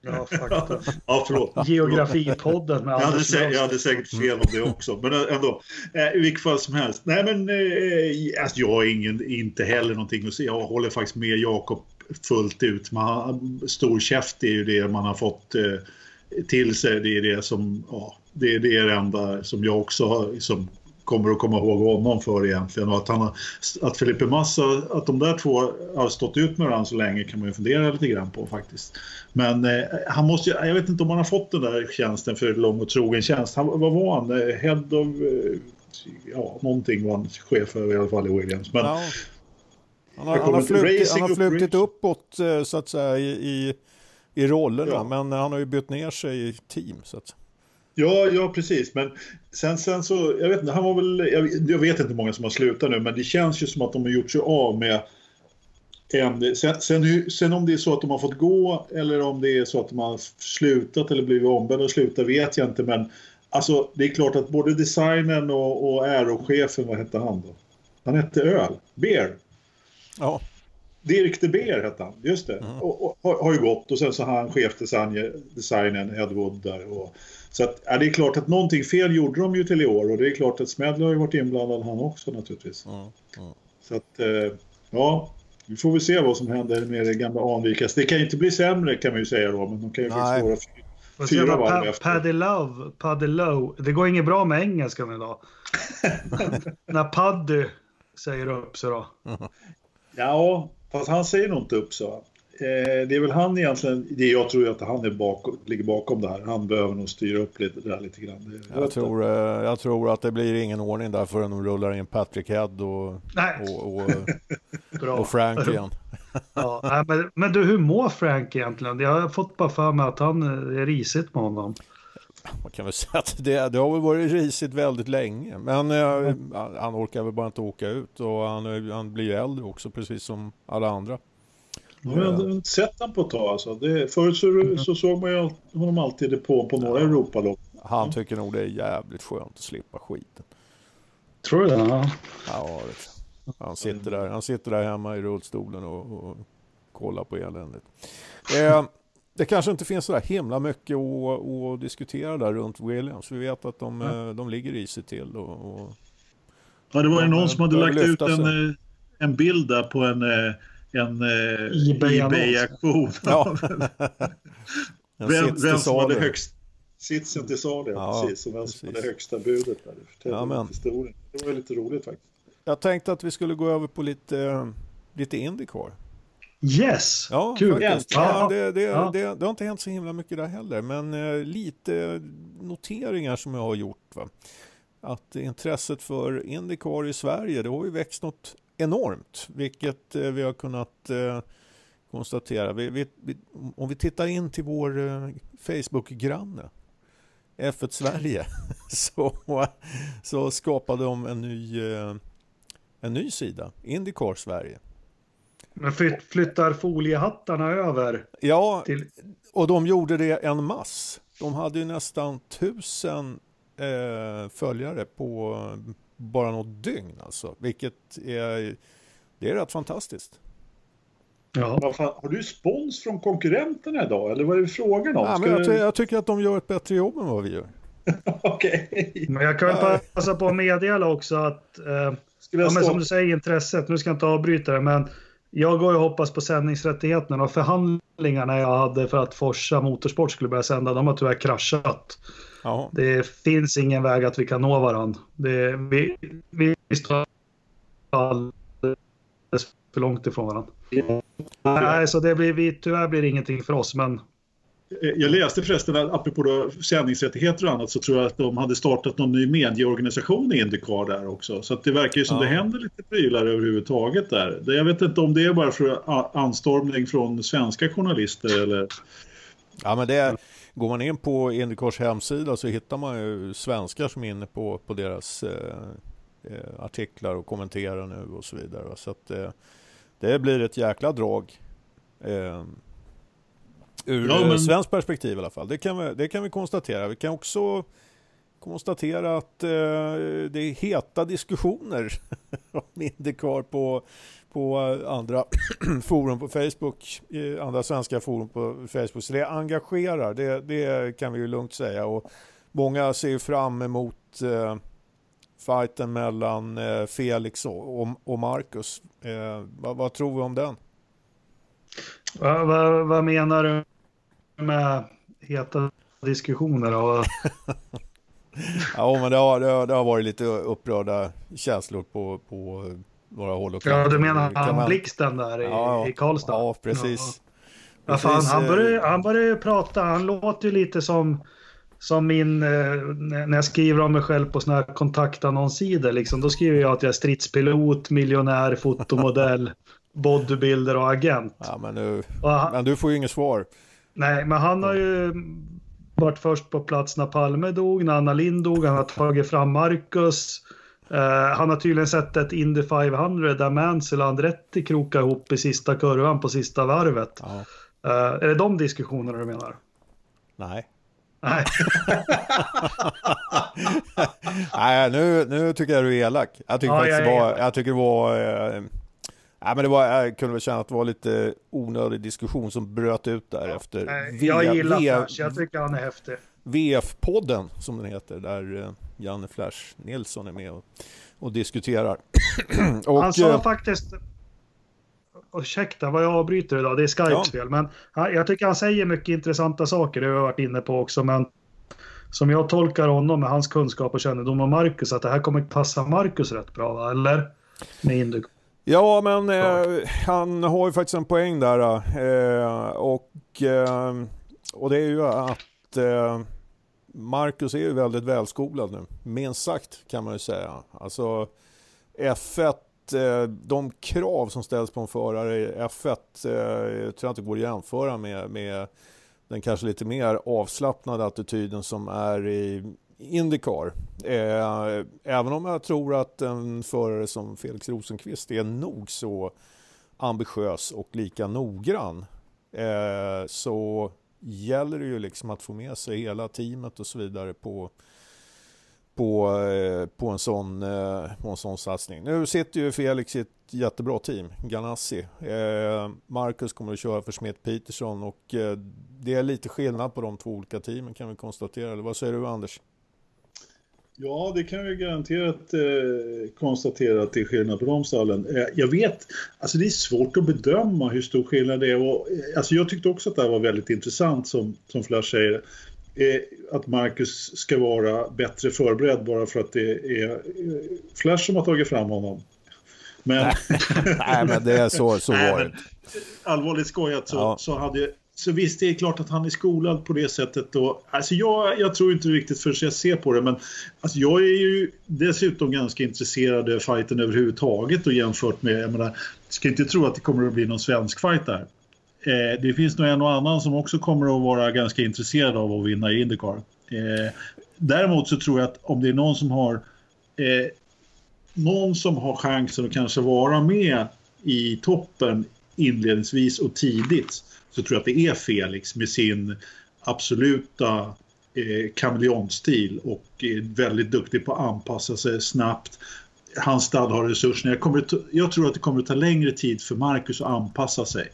Ja, fakta. ja, förlåt. Geografipodden med jag hade, sä- jag hade säkert fel om det också, men ändå. Eh, I vilket fall som helst. Nej, men eh, alltså, jag har ingen, inte heller någonting att säga. Jag håller faktiskt med Jakob fullt ut. Man, stor käft är ju det man har fått eh, till sig. Det är det som, ja, det är det enda som jag också har, som kommer att komma ihåg honom för egentligen. Och att, han har, att Felipe Massa, att de där två har stått ut med varandra så länge kan man ju fundera lite grann på faktiskt. Men eh, han måste jag vet inte om han har fått den där tjänsten för lång och trogen tjänst. Han, vad var han? Eh, head of, eh, ja någonting var han chef för i alla fall i Williams. Men, ja. Han har, han har, flutit, han har flutit uppåt eh, så att säga i, i, i rollerna ja. men han har ju bytt ner sig i team. Så att... Ja, ja precis. Men sen, sen så, jag vet inte, han var väl, jag, jag, vet inte hur många som har slutat nu, men det känns ju som att de har gjort sig av med en, sen, sen, sen, om det är så att de har fått gå eller om det är så att de har slutat eller blivit ombedda att sluta vet jag inte, men alltså det är klart att både designen och, och aerochefen, vad hette han då? Han hette Öl, Beer. Ja. Dirk de Beer hette han, just det. Mm. Och, och, har, har ju gått och sen så har han chefdesignen Edward där. Och, så att, ja, det är klart att någonting fel gjorde de ju till i år och det är klart att Smedley har ju varit inblandad han också naturligtvis. Mm, mm. Så att, eh, ja, vi får väl se vad som händer med det gamla Anvikas. Det kan ju inte bli sämre kan man ju säga då, men de kan ju faktiskt vara fyra varv efter. Paddy Love, Paddy Low. Det går inget bra med engelskan idag. När Paddy säger upp sig då. Ja, fast han säger nog inte upp sig. Eh, det är väl han egentligen, det jag tror att han är bakom, ligger bakom det här. Han behöver nog styra upp lite, det här lite grann. Jag tror, eh, jag tror att det blir ingen ordning där förrän de rullar in Patrick Head och, Nej, och, och, och Frank igen. Ja, men, men du, hur mår Frank egentligen? Jag har fått bara för mig att han eh, är risigt med honom. Man kan väl säga att det, det har väl varit risigt väldigt länge. Men eh, han- han orkar väl bara inte åka ut och han, han blir ju äldre också precis som alla andra. Ja, men jag har inte sett han på ett tag alltså. Det, förut så, så såg man ju honom alltid på, på några Europalopp. Han tycker nog det är jävligt skönt att slippa skiten. Tror du det? Ja. Ja, det han, sitter där, han sitter där hemma i rullstolen och, och kollar på eländet. Eh, det kanske inte finns så där himla mycket att, att diskutera där runt Williams. Vi vet att de, eh, de ligger i sig till. Och, och, Ja, det var ju Ja, någon som hade lagt ut en, eh, en bild där på en, eh, en eh. Ebay-auktion. ja. vem, vem som hade högst sitsen till salu, ja, precis. Och vem som hade högsta budet. Där. Ja, historien. Det var lite roligt faktiskt. Jag tänkte att vi skulle gå över på lite, eh, lite Indycar. Yes! Ja, Kul! faktiskt. Ja. Ja, det, det, Ja. Det, det har inte hänt så himla mycket där heller, men eh, lite noteringar som jag har gjort. Va? Att intresset för Indycar i Sverige, det har ju växt något enormt, vilket eh, vi har kunnat eh, konstatera. Vi, vi, vi, om vi tittar in till vår eh, Facebook-granne, F1 Sverige, så, så skapade de en ny, en ny sida, Indycar Sverige. Men flytt, flyttar foliehattarna över Ja, till... Och de gjorde det en mass. De hade ju nästan tusen eh, följare på bara något dygn alltså. Vilket är, det är rätt fantastiskt. Ja. Har du spons från konkurrenterna idag? Eller vad är det frågan om? Ja, Ska men jag, ty- du- jag tycker att de gör ett bättre jobb än vad vi gör. Okej. Men jag kan väl Nej. passa på att meddela också att... Eh, ja, men som du säger, intresset. Nu ska jag inte avbryta det, men jag går och hoppas på sändningsrättigheterna och förhandlingarna jag hade för att Forsa Motorsport skulle börja sända, de har tyvärr kraschat. Ja. Det finns ingen väg att vi kan nå varandra. Det, vi, vi står alldeles för långt ifrån varandra. Nej, så det blir, vi, tyvärr blir det ingenting för oss, men Eh, Jag läste förresten, att apropå då sändningsrättigheter och annat, så tror jag att de hade startat någon ny medieorganisation i Indycar där också. Så att det verkar ju som Ja. det händer lite prylar överhuvudtaget där. Jag vet inte om det är bara för anstormning från svenska journalister eller... ja, men det går man in på Indycars hemsida så hittar man ju svenskar som är inne på, på deras eh, eh, artiklar och kommenterar nu och så vidare. Så att eh, det blir ett jäkla drag. Eh, ur Ja, men- svenskt perspektiv i alla fall. Det kan, vi, det kan vi konstatera. Vi kan också konstatera att eh, det är heta diskussioner om Indycar på, på andra forum på Facebook, andra svenska forum på Facebook. Så det engagerar, det, det kan vi ju lugnt säga. Och många ser fram emot eh, fighten mellan eh, Felix och, och, och Marcus. Eh, vad, vad tror vi om den? vad, vad, vad menar du med heta diskussioner? Ja, men det har, det har, det har varit lite upprörda känslor på, på några håll och Ja, du menar han man- Blixten där i, Ja, i Karlstad? Ja, precis. Ja, fan, Precis, han, eh, börjar, han börjar prata, han låter ju lite som, som min, eh, när jag skriver om mig själv på såna här kontaktannonssidor, liksom, då skriver jag att jag är stridspilot, miljonär, fotomodell, bodybuilder och agent. Ja, men, nu, han, men du får ju inget svar. nej, men han har ju varit först på plats när Palme dog, när Anna Lind dog, han har tagit fram Marcus. Eh, han har tydligen sett ett Indy 500 där Mansell och Andretti krokar ihop i sista kurvan på sista varvet. Ja. Eh, är det de diskussionerna du menar? Nej. Nej. Nej, nu, nu tycker jag du är elak. Jag tycker Ja, jag var, jag tycker det var, eh, nej, men det var, jag kunde väl känna att det var lite onödig diskussion som bröt ut där efter Nej, jag gillar V- Flash, jag tycker han är häftig. VF-podden som den heter, där eh, Janne Flash Nilsson är med och, och diskuterar. och, Han sa eh, faktiskt... Ursäkta vad jag avbryter idag, det är Skypes Ja. fel. Men jag tycker han säger mycket intressanta saker, det har jag varit inne på också. Men som jag tolkar honom med hans kunskap och kännedom om Marcus, att det här kommer passa Marcus rätt bra, va? eller? med Indycar. Ja, men eh, han har ju faktiskt en poäng där. Eh, och, eh, och det är ju att eh, Marcus är ju väldigt välskolad nu. Minst sagt kan man ju säga. Alltså F1 eh, de krav som ställs på en förare i F1 eh, tror jag inte går att jämföra med, med den kanske lite mer avslappnade attityden som är i Indycar. Eh, även om jag tror att en förare som Felix Rosenqvist är nog så ambitiös och lika noggrann eh, så gäller det ju liksom att få med sig hela teamet och så vidare på, på, eh, på, en, sån, eh, på en sån satsning. Nu sitter ju Felix i ett jättebra team, Ganassi. Eh, Marcus kommer att köra för Smith Peterson och eh, det är lite skillnad på de två olika teamen kan vi konstatera. Eller vad säger du Anders? Ja, det kan vi garanterat eh, konstatera att det är skillnad på de stallen. Eh, jag vet, alltså det är svårt att bedöma hur stor skillnad det är. Och, eh, alltså jag tyckte också att det här var väldigt intressant som, som Flash säger. Eh, att Marcus ska vara bättre förberedd bara för att det är eh, Flash som har tagit fram honom. Men, Nej, men det är så, så var det. Allvarligt skojat så, ja. så hade så visst, det är klart att han är skolad på det sättet. Då. Alltså jag, jag tror inte riktigt förrän jag ser på det, men alltså jag är ju dessutom ganska intresserad av fighten överhuvudtaget och jämfört med, jag menar, ska inte tro att det kommer att bli någon svensk fight där. Eh, det finns nog en och annan som också kommer att vara ganska intresserad av att vinna i Indycar. Eh, däremot så tror jag att om det är någon som har eh, någon som har chansen att kanske vara med i toppen inledningsvis och tidigt så tror jag att det är Felix med sin absoluta eh, kameleontstil och är väldigt duktig på att anpassa sig snabbt. Hans stad har resurserna. Jag, kommer, jag tror att det kommer att ta längre tid för Marcus att anpassa sig.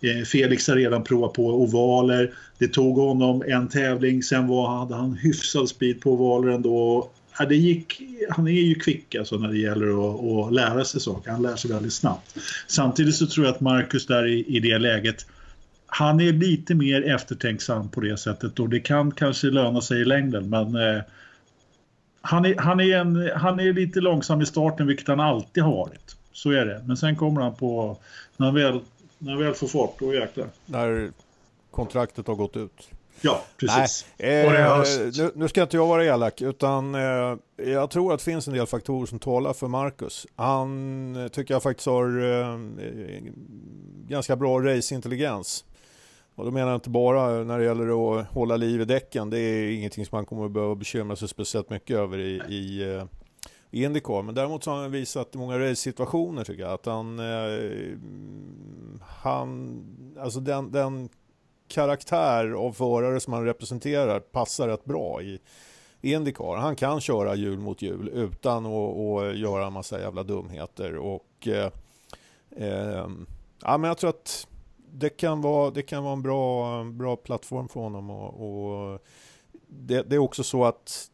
Eh, Felix har redan provat på ovaler. Det tog honom en tävling, sen var, hade han hyfsad speed på ovaler ändå. Ja, det gick, han är ju kvick alltså när det gäller att, att lära sig saker. Han lär sig väldigt snabbt. Samtidigt så tror jag att Marcus där i, i det läget han är lite mer eftertänksam på det sättet och det kan kanske löna sig i längden men eh, han, är, han, är en, han är lite långsam i starten vilket han alltid har varit. Så är det. Men sen kommer han på, när han väl, när han väl får fart, då jäklar. När kontraktet har gått ut. Ja, precis. Nej, eh, nu, nu, ska inte jag vara elak, utan eh, jag tror att det finns en del faktorer som talar för Marcus. Han eh, tycker jag faktiskt har eh, ganska bra raceintelligens. Och då menar jag inte bara när det gäller att hålla liv i däcken. Det är ingenting som man kommer att behöva bekymra sig speciellt mycket över i, i, i Indycar. Men däremot så har han visat i många race-situationer tycker jag att han, eh, han alltså den, den karaktär av förare som han representerar passar rätt bra i, i Indycar. Han kan köra hjul mot hjul utan att, att göra en massa jävla dumheter. Och, eh, eh, ja, men jag tror att det kan vara, det kan vara en bra, bra plattform för honom. Och, och det, det, är också så att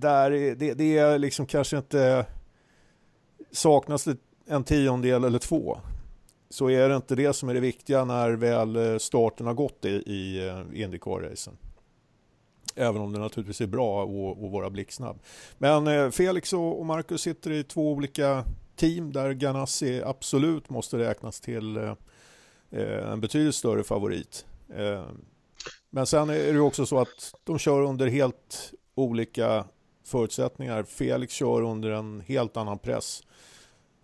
där det, det är liksom kanske inte saknas en tiondel eller två så är det inte det som är det viktiga när väl eh, starten har gått i, i eh, Indycar-racen. Även om det naturligtvis är bra att, att vara blixtsnabb. Men eh, Felix och Marcus sitter i två olika team där Ganassi absolut måste räknas till Eh, en betydligt större favorit. Eh, men sen är det också så att de kör under helt olika förutsättningar. Felix kör under en helt annan press.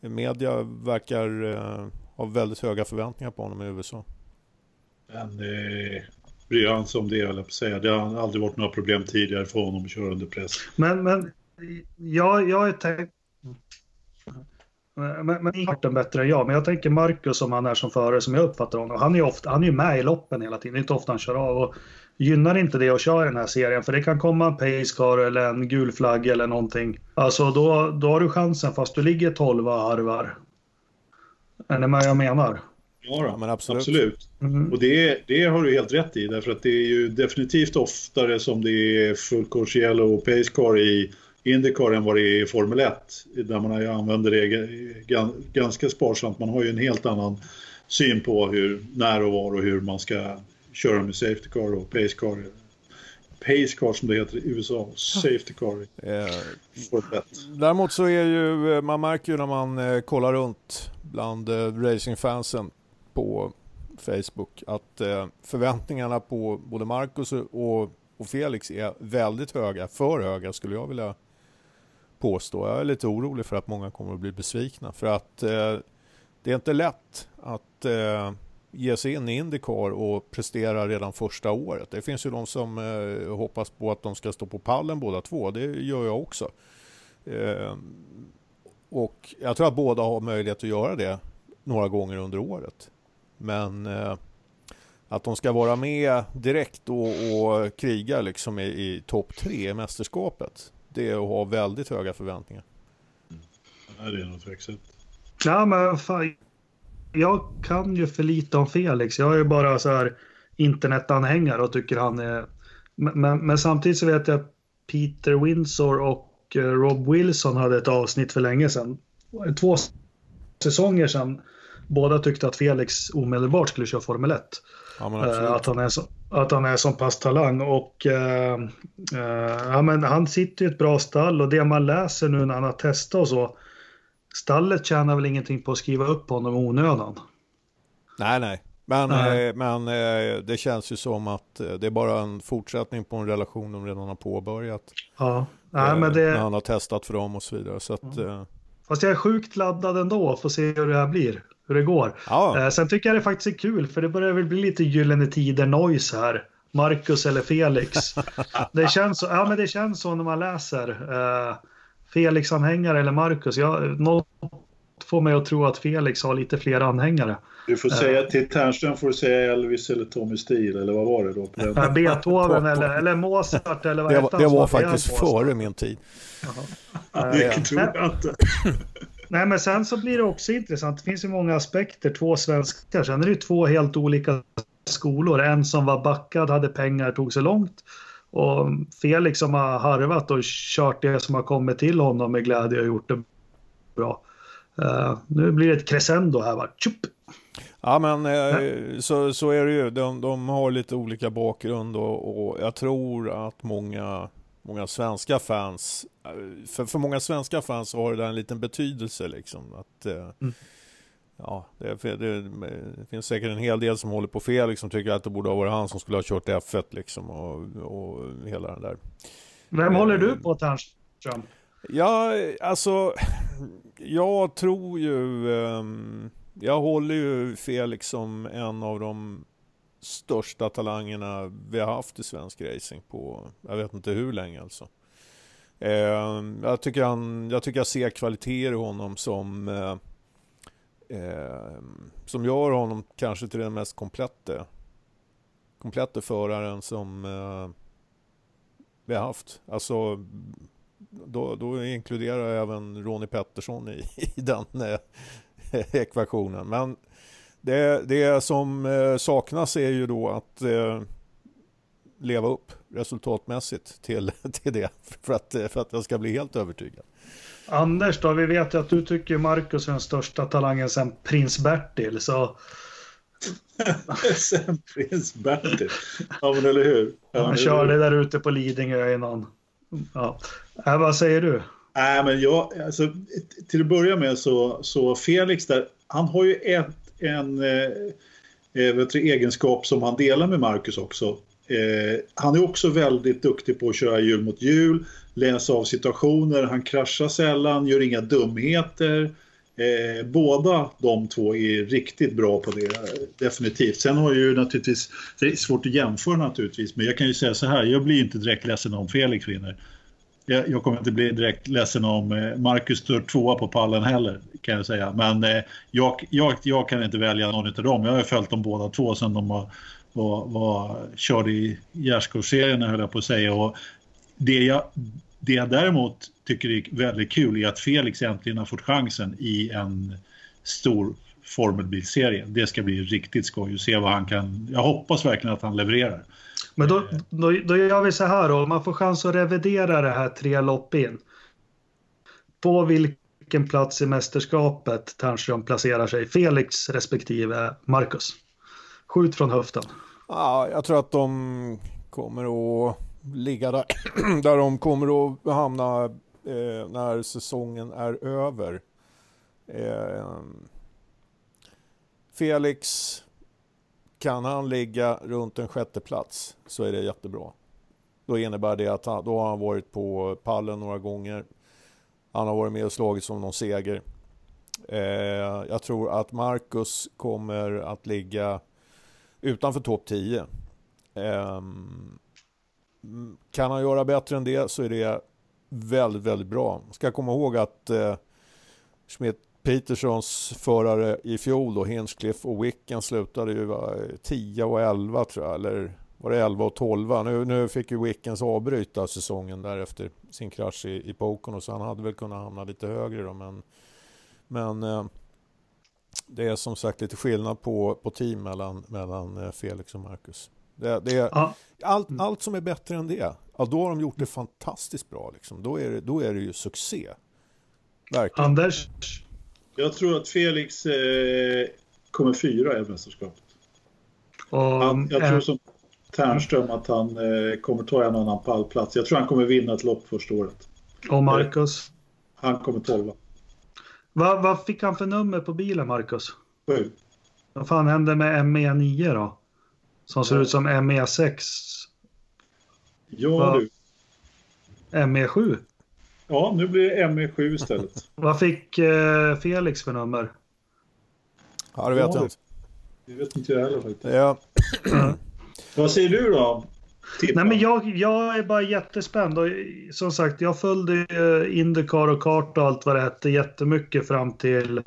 Media verkar eh, ha väldigt höga förväntningar på honom i USA. Men eh, bryr han sig om det, jag på säga. Det har aldrig varit några problem tidigare för honom att köra under press. Men, men jag, jag är tänkt men, men farten bättre än jag. Men jag tänker Marcus som han är som förare som jag uppfattar honom. Han är ju ofta, han är med i loppen hela tiden. Det är inte ofta han kör av. Och gynnar inte det att köra den här serien. För det kan komma en pacecar eller en gul flagg eller någonting. Alltså då, då har du chansen fast du ligger 12 harvar. Är ni med vad jag menar? Ja, då, men absolut. absolut. Mm. Och det, det har du helt rätt i. Därför att det är ju definitivt oftare som det är full course yellow och pacecar i Indycar än vad det är i Formel 1 där man använder det ganska sparsamt. Man har ju en helt annan syn på hur, när och var och hur man ska köra med Safety Car och Pace Car. Pace car som det heter i USA. Safety car. Eh, däremot så är ju, man märker ju när man eh, kollar runt bland eh, racingfansen på Facebook att eh, förväntningarna på både Marcus och, och Felix är väldigt höga, för höga skulle jag vilja påstå. Jag är lite orolig för att många kommer att bli besvikna för att eh, det är inte lätt att eh, ge sig in i Indycar och prestera redan första året. Det finns ju de som eh, hoppas på att de ska stå på pallen båda två. Det gör jag också. Eh, och jag tror att båda har möjlighet att göra det några gånger under året. Men eh, att de ska vara med direkt och, och kriga liksom i, i topp tre i mästerskapet. Det är att ha väldigt höga förväntningar. Mm. det är nog tveksamt. Ja, men fan, jag kan ju för lite om Felix. Jag är ju bara så här internetanhängare och tycker han är... Men, men samtidigt så vet jag att Peter Windsor och eh, Rob Wilson hade ett avsnitt för länge sedan. Två säsonger sedan. Båda tyckte att Felix omedelbart skulle köra Formel 1. Ja, uh, att, han är så, att han är så pass talang. Och uh, uh, ja, men han sitter i ett bra stall och det man läser nu när han har testat och så Stallet tjänar väl ingenting på att skriva upp honom onödan? Nej, nej. Men, nej. Eh, men eh, det känns ju som att eh, det är bara en fortsättning på en relation de redan har påbörjat. Ja, nej, men det... När han har testat för dem och så vidare. Så att, ja. Fast jag är sjukt laddad ändå för att se hur det här blir. Hur det går. Ja. Sen tycker jag det faktiskt är kul för det börjar väl bli lite gyllene tider noise här. Marcus eller Felix. det, känns så, ja, men det känns så när man läser. Felix-anhängare eller Marcus. Jag, något får mig att tro att Felix har lite fler anhängare. Du får säga uh, till Ternström får du säga Elvis eller Tommy Steele eller vad var det då? På den? Beethoven eller, eller Mozart eller vad Det var, det var faktiskt före min tid. Uh, det tror jag inte. Nej men sen så blir det också intressant. Det finns ju många aspekter. Två svenskar. Sen är det ju två helt olika skolor. En som var backad, hade pengar, tog sig långt. Och Felix som har harvat och kört det som har kommit till honom med glädje och gjort det bra. Uh, nu blir det ett crescendo här va. Tjup! Ja men eh, så, så är det ju. De, de har lite olika bakgrund och, och, jag tror att många, många svenska fans, eh, för, för många svenska fans har det en liten betydelse liksom. Att, eh, mm ja, det, det, det, finns säkert en hel del som håller på fel, liksom tycker att det borde ha varit han som skulle ha kört F1 liksom och, och hela den där. Vem håller du på Ternström? Ja, alltså, jag tror ju, um, jag håller ju Felix som en av de största talangerna vi har haft i svensk racing på, jag vet inte hur länge alltså. Eh, jag, tycker han, jag tycker jag ser kvaliteter i honom som eh, eh, som gör honom kanske till den mest komplette, komplette föraren som eh, vi har haft. Alltså, då, då inkluderar jag även Ronnie Pettersson i, i den eh, ekvationen. Men det, det som eh, saknas är ju då att eh, leva upp resultatmässigt till, till det för att, för att jag ska bli helt övertygad. Anders då, vi vet ju att du tycker Marcus är den största talangen sen prins Bertil, så... sen prins Bertil, ja men eller hur? Ja, Han körde där ute på Lidingö innan. Ja. Äh, vad säger du? Nej, men jag, alltså, till att börja med så, så Felix där, han har ju ett, en eh, eh vet du, egenskap som han delar med Marcus också. Eh, han är också väldigt duktig på att köra hjul mot hjul läsa av situationer, han kraschar sällan, gör inga dumheter. Eh, båda de två är riktigt bra på det, definitivt. Sen har ju naturligtvis, det är svårt att jämföra naturligtvis, men jag kan ju säga så här, jag blir inte direkt ledsen om Felix vinner. Jag, jag kommer inte bli direkt ledsen om eh, Marcus står tvåa på pallen heller, kan jag säga. Men eh, jag, jag, jag kan inte välja någon av dem. Jag har följt dem båda två sedan de var, var, var körde i gärdsgårdsserien, höll jag på att säga. Och det jag, det jag däremot tycker är väldigt kul är att Felix äntligen har fått chansen i en stor formelbilserie. Det ska bli riktigt skoj att se vad han kan... Jag hoppas verkligen att han levererar. Men då, då, då gör vi så här då, man får chans att revidera det här tre lopp in. På vilken plats i mästerskapet Ternström placerar sig, Felix respektive Marcus? Skjut från höften. Ja, jag tror att de kommer att ligga där, där de kommer att hamna eh, när säsongen är över. Eh, Felix, kan han ligga runt en sjätte plats så är det jättebra. Då innebär det att han, då har han varit på pallen några gånger. Han har varit med och slagit som någon seger. Eh, jag tror att Marcus kommer att ligga utanför topp 10. Eh, kan han göra bättre än det så är det väldigt, väldigt bra. Ska komma ihåg att eh, Schmidt Petersons förare i fjol då, Hinchcliffe och Wicken slutade ju 10 och 11 tror jag, eller var det 11 och 12? Nu, nu fick ju Wickens avbryta säsongen där efter sin krasch i, i Pocono så han hade väl kunnat hamna lite högre då men, men eh, det är som sagt lite skillnad på, på team mellan, mellan eh, Felix och Marcus. Det, det är, ja. allt, allt som är bättre än det, ja, då har de gjort det fantastiskt bra. Liksom. Då, är det, då är det ju succé. Verkligen. Anders? Jag tror att Felix eh, kommer fyra i mästerskapet. Han, jag tror som Ternström att han eh, kommer ta en annan pallplats. Jag tror han kommer vinna ett lopp första året. Och Marcus? Han kommer tolva. Vad, vad fick han för nummer på bilen, Marcus? Sju. Vad fan hände med ME9 då? Som ser ja. ut som ME6. Ja Va? du. ME7? Ja, nu blir det ME7 istället. vad fick eh, Felix för nummer? Ja, det vet ja, jag inte. Det vet inte jag heller faktiskt. Ja. Vad säger du då? Nej, men jag, jag är bara jättespänd. Och, som sagt, jag följde Indycar och kart och allt vad det hette jättemycket fram till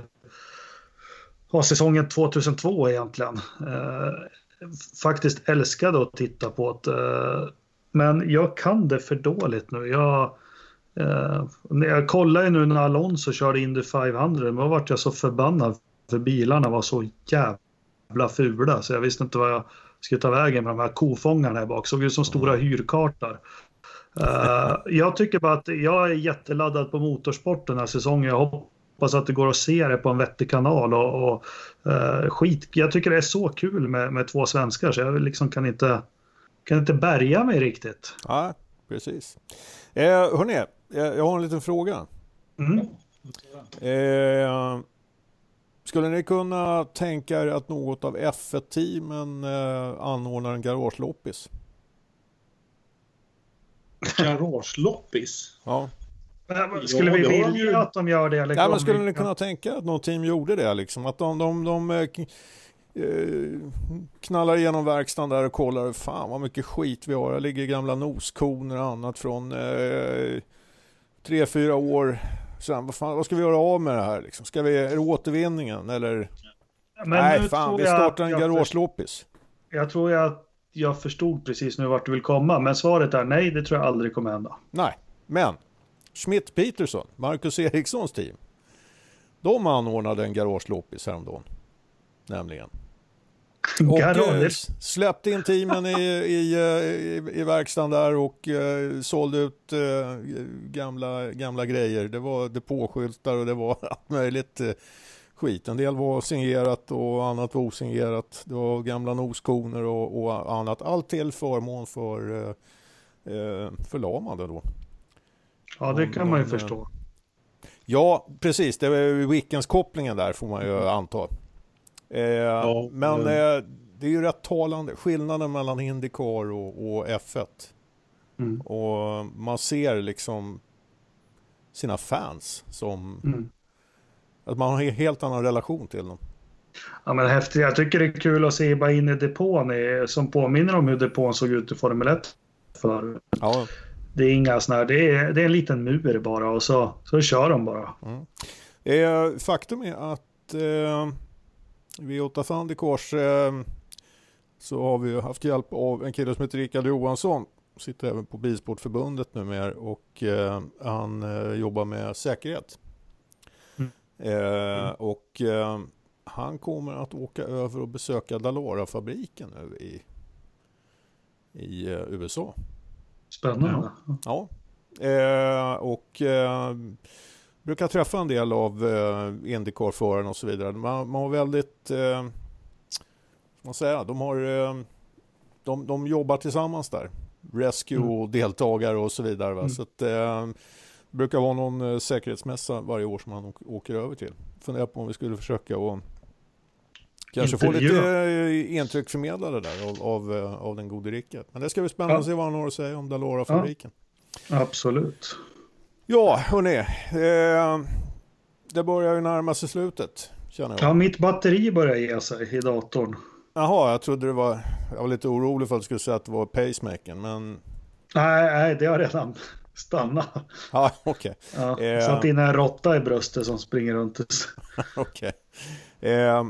ja, säsongen 2002 egentligen. Eh, faktiskt älskade att titta på det. Eh, men jag kan det för dåligt nu. Jag, Eh, jag kollade nu när Alonso körde Indy 500, då vart jag så förbannad för bilarna var så jävla fula så jag visste inte vad jag skulle ta vägen med de här kofångarna här bak. Såg ut som stora hyrkartar. Uh, jag tycker bara att jag är jätteladdad på motorsport den här säsongen. Jag hoppas att det går att se det på en vettig kanal och, och uh, skit. Jag tycker det är så kul med, med två svenskar så jag liksom kan inte, kan inte bärga mig riktigt. Ja, precis. Eh, hörni, jag, jag har en liten fråga. Mm. Eh, skulle ni kunna tänka er att något av F1-teamen eh, anordnar en garageloppis? Garageloppis? Ja. Skulle vi vilja att de gör det? Eller ja, men skulle ni kunna tänka att något team gjorde det? Liksom? Att de, de, de eh, eh, knallar igenom verkstaden där och kollar, fan vad mycket skit vi har. Här ligger gamla noskoner och annat från eh, tre, fyra år Sen, vad, fan, vad ska vi göra av med det här? Liksom? Ska vi, är det återvinningen eller? Men Nej, fan, vi startar en garageloppis. Jag tror jag att jag förstod precis nu vart du vill komma, men svaret är nej, det tror jag aldrig kommer hända. Nej, men Schmidt Peterson, Marcus Erikssons team, de anordnade en garageloppis häromdagen, nämligen. Och släppte in teamen i, i, i, i verkstaden där och eh, sålde ut eh, gamla, gamla grejer. Det var depåskyltar och det var allt möjligt eh, skit. En del var signerat och annat var osignerat. Det var gamla noskoner och, och annat. Allt till förmån för eh förlamade då. Ja, det kan man ju förstå. Ja, precis. Det var Wickens kopplingen där får man ju anta. Eh, ja, men eh, det är ju rätt talande, skillnaden mellan Indycar och, och F1. Mm. Och man ser liksom sina fans som... Mm. Att man har en helt annan relation till dem. Ja men häftigt. Jag tycker det är kul att se bara in i depån som påminner om hur depån såg ut i Formel 1 för. Ja. Det är inga sådana här, det är, det är en liten mur bara och så, så kör de bara. Mm. Eh, faktum är att eh, V8 Thundercars eh, så har vi haft hjälp av en kille som heter Rickard Johansson. Sitter även på Bilsportförbundet numera och eh, han eh, jobbar med säkerhet. Mm. Eh, och eh, han kommer att åka över och besöka Dalara-fabriken nu i, i eh, USA. Spännande. Ja. ja. och brukar träffa en del av eh, Indycar-förarna och så vidare. Man, man har väldigt, eh, man säga, de har, eh, de, de jobbar tillsammans där. rescue-deltagare och så vidare. Va? Mm. Så att, eh, det brukar vara någon eh, säkerhetsmässa varje år som han åker över till. Funderar på om vi skulle försöka och kanske få lite eh, intryck förmedlade där av, av, eh, av den gode Rickard. Men det ska bli spännande ja. att se vad han har att säga om Dalora-fabriken. Ja. Absolut. Ja, hörni. Eh, det börjar ju närma sig slutet. Känner jag. Ja, mitt batteri börjar ge sig i datorn. Jaha, jag trodde det var... Jag var lite orolig för att du skulle säga att det var pacemakern, men... Nej, nej, det har redan stannat. Ja, okej. Okay. Ja, eh... Satt in en råtta i bröstet som springer runt. okej. Okay. Eh...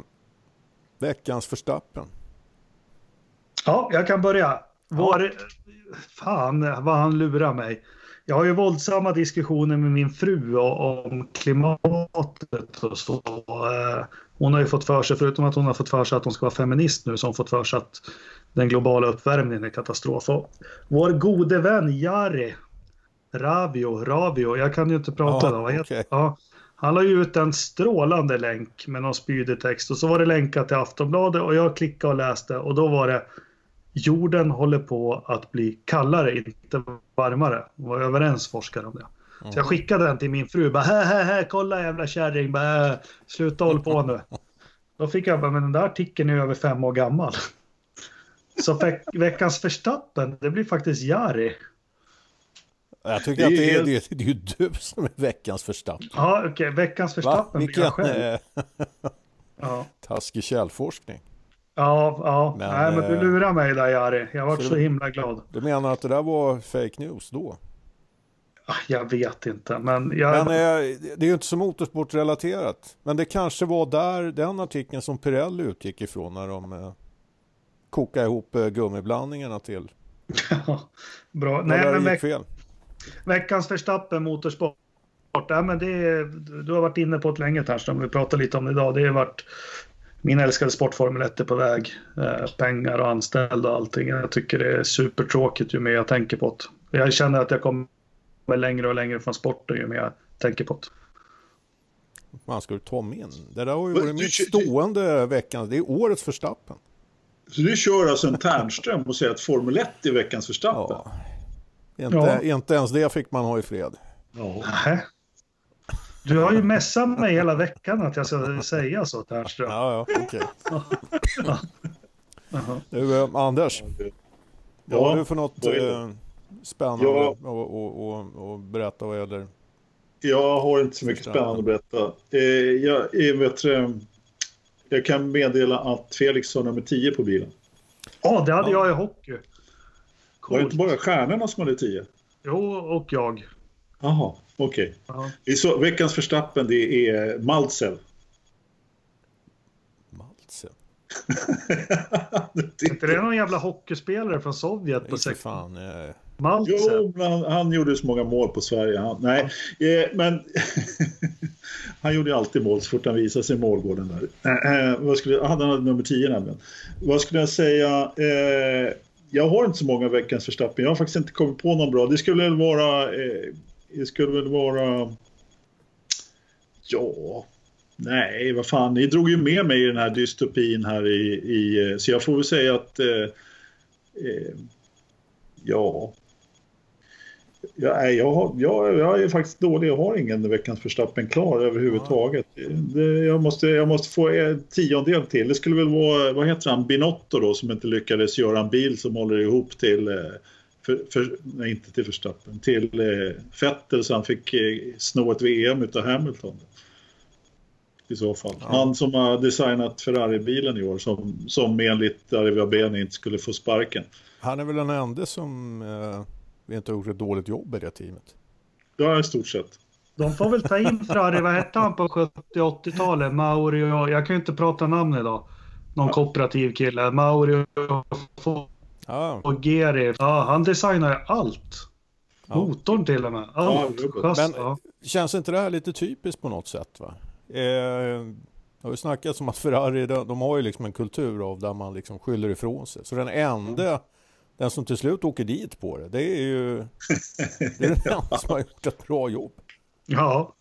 Veckans förstappen. Ja, jag kan börja. Var... Fan vad han lurar mig. Jag har ju våldsamma diskussioner med min fru om klimatet och så. Eh, hon har ju fått för sig, förutom att hon har fått för sig att hon ska vara feminist nu, så har hon fått för sig att den globala uppvärmningen är katastrof. Och vår gode vän Jari Ravio, Ravio, jag kan ju inte prata ja, då, okay. ja, Han la ju ut en strålande länk med någon spydig text och så var det länkat till Aftonbladet och jag klickade och läste och då var det jorden håller på att bli kallare, inte varmare. Var överens forskare om det. Mm. Så jag skickade den till min fru. Bara, hä, hä, hä, kolla jävla kärring. Bara, sluta håll på nu. Då fick jag bara, men den där artikeln är över fem år gammal. Så veck, veckans förstappen, det blir faktiskt Jari. Jag tycker det att det är, det, är, det är ju du som är veckans förstappen. Ja, okej. Okay. Veckans förstappen blir jag själv. ja. Taskig källforskning. Ja, ja. Men, Nej, men du eh, lurar mig där Jari. Jag var så, så himla glad. Du menar att det där var fake news då? Ah, jag vet inte, men... Jag... Men eh, det är ju inte så motorsportrelaterat. Men det kanske var där, den artikeln som Pirelli utgick ifrån när de eh, kokade ihop eh, gummiblandningarna till. Bra. Nej, men veck... fel. Veckans Verstappen motorsport. Ja, men det är, du har varit inne på det länge Ternström, vi pratade lite om det idag. Det har varit min älskade sportformel 1 är på väg. Eh, pengar och anställda och allting. Jag tycker det är supertråkigt ju mer jag tänker på det. Jag känner att jag kommer längre och längre från sporten ju mer jag tänker på det. Man ska du ta med in? Det där har ju varit mitt stående veckan. Det är årets förstappen. Så du kör alltså en Ternström och säger att Formel 1 är veckans förstappen? Ja. Inte, ja. inte ens det fick man ha i fred. Ja. Du har ju messat mig hela veckan att jag ska säga så, Ternström. Ja, ja, okej. Okay. du, eh, Anders. Vad har du för något eh, spännande ja. att och, och, och berätta vad gäller? Jag har inte så mycket spännande att berätta. Eh, jag, jag, vet, jag kan meddela att Felix har nummer 10 på bilen. Ja, oh, det hade jag i hockey. Coolt. Var det inte bara stjärnorna som hade 10? Jo, och jag. Jaha, okej. Okay. Veckans förstappen det är Maltzel. Maltzel? är inte det någon jävla hockeyspelare från Sovjet på 60 fan. Jag... Jo, han, han, gjorde så många mål på Sverige. Han, nej, ja. eh, men han gjorde alltid mål så fort han visade sig i målgården. Där. Eh, eh vad skulle, han hade nummer 10 nämligen. Vad skulle jag säga? Eh, jag har inte så många veckans förstappen. Jag har faktiskt inte kommit på någon bra. Det skulle vara eh, det skulle väl vara... Ja, nej, vad fan, ni drog ju med mig i den här dystopin här i... i så jag får väl säga att... Eh, eh, ja... Ja, jag, har, jag, jag är faktiskt dålig, jag har ingen veckans förstappen klar överhuvudtaget. Det, jag, måste, jag måste få en tiondel till. Det skulle väl vara, vad heter han, Binotto då som inte lyckades göra en bil som håller ihop till eh, för, för, nej, inte till Verstappen, till eh, Vettel så han fick eh, sno ett VM utav Hamilton. I så fall. Ja. Han som har designat Ferrari-bilen i år som, som enligt Bene inte skulle få sparken. Han är väl den enda som eh, inte har gjort ett dåligt jobb i det teamet? Ja, i stort sett. De får väl ta in Ferrari, vad hette han på 70-80-talet? Mauri och, jag kan ju inte prata namn idag. Någon ja. kooperativ kille. Mauri och Ja. Och Geri, ja, han designar ju allt. Ja. Motorn till och med. Allt. Men ja. känns inte det här lite typiskt på något sätt? Va? Eh, jag har ju snackat om att Ferrari, de, de, har ju liksom en kultur av där man liksom skyller ifrån sig. Så den enda, mm. den som till slut åker dit på det, det är ju det är den enda som har gjort ett bra jobb. Ja.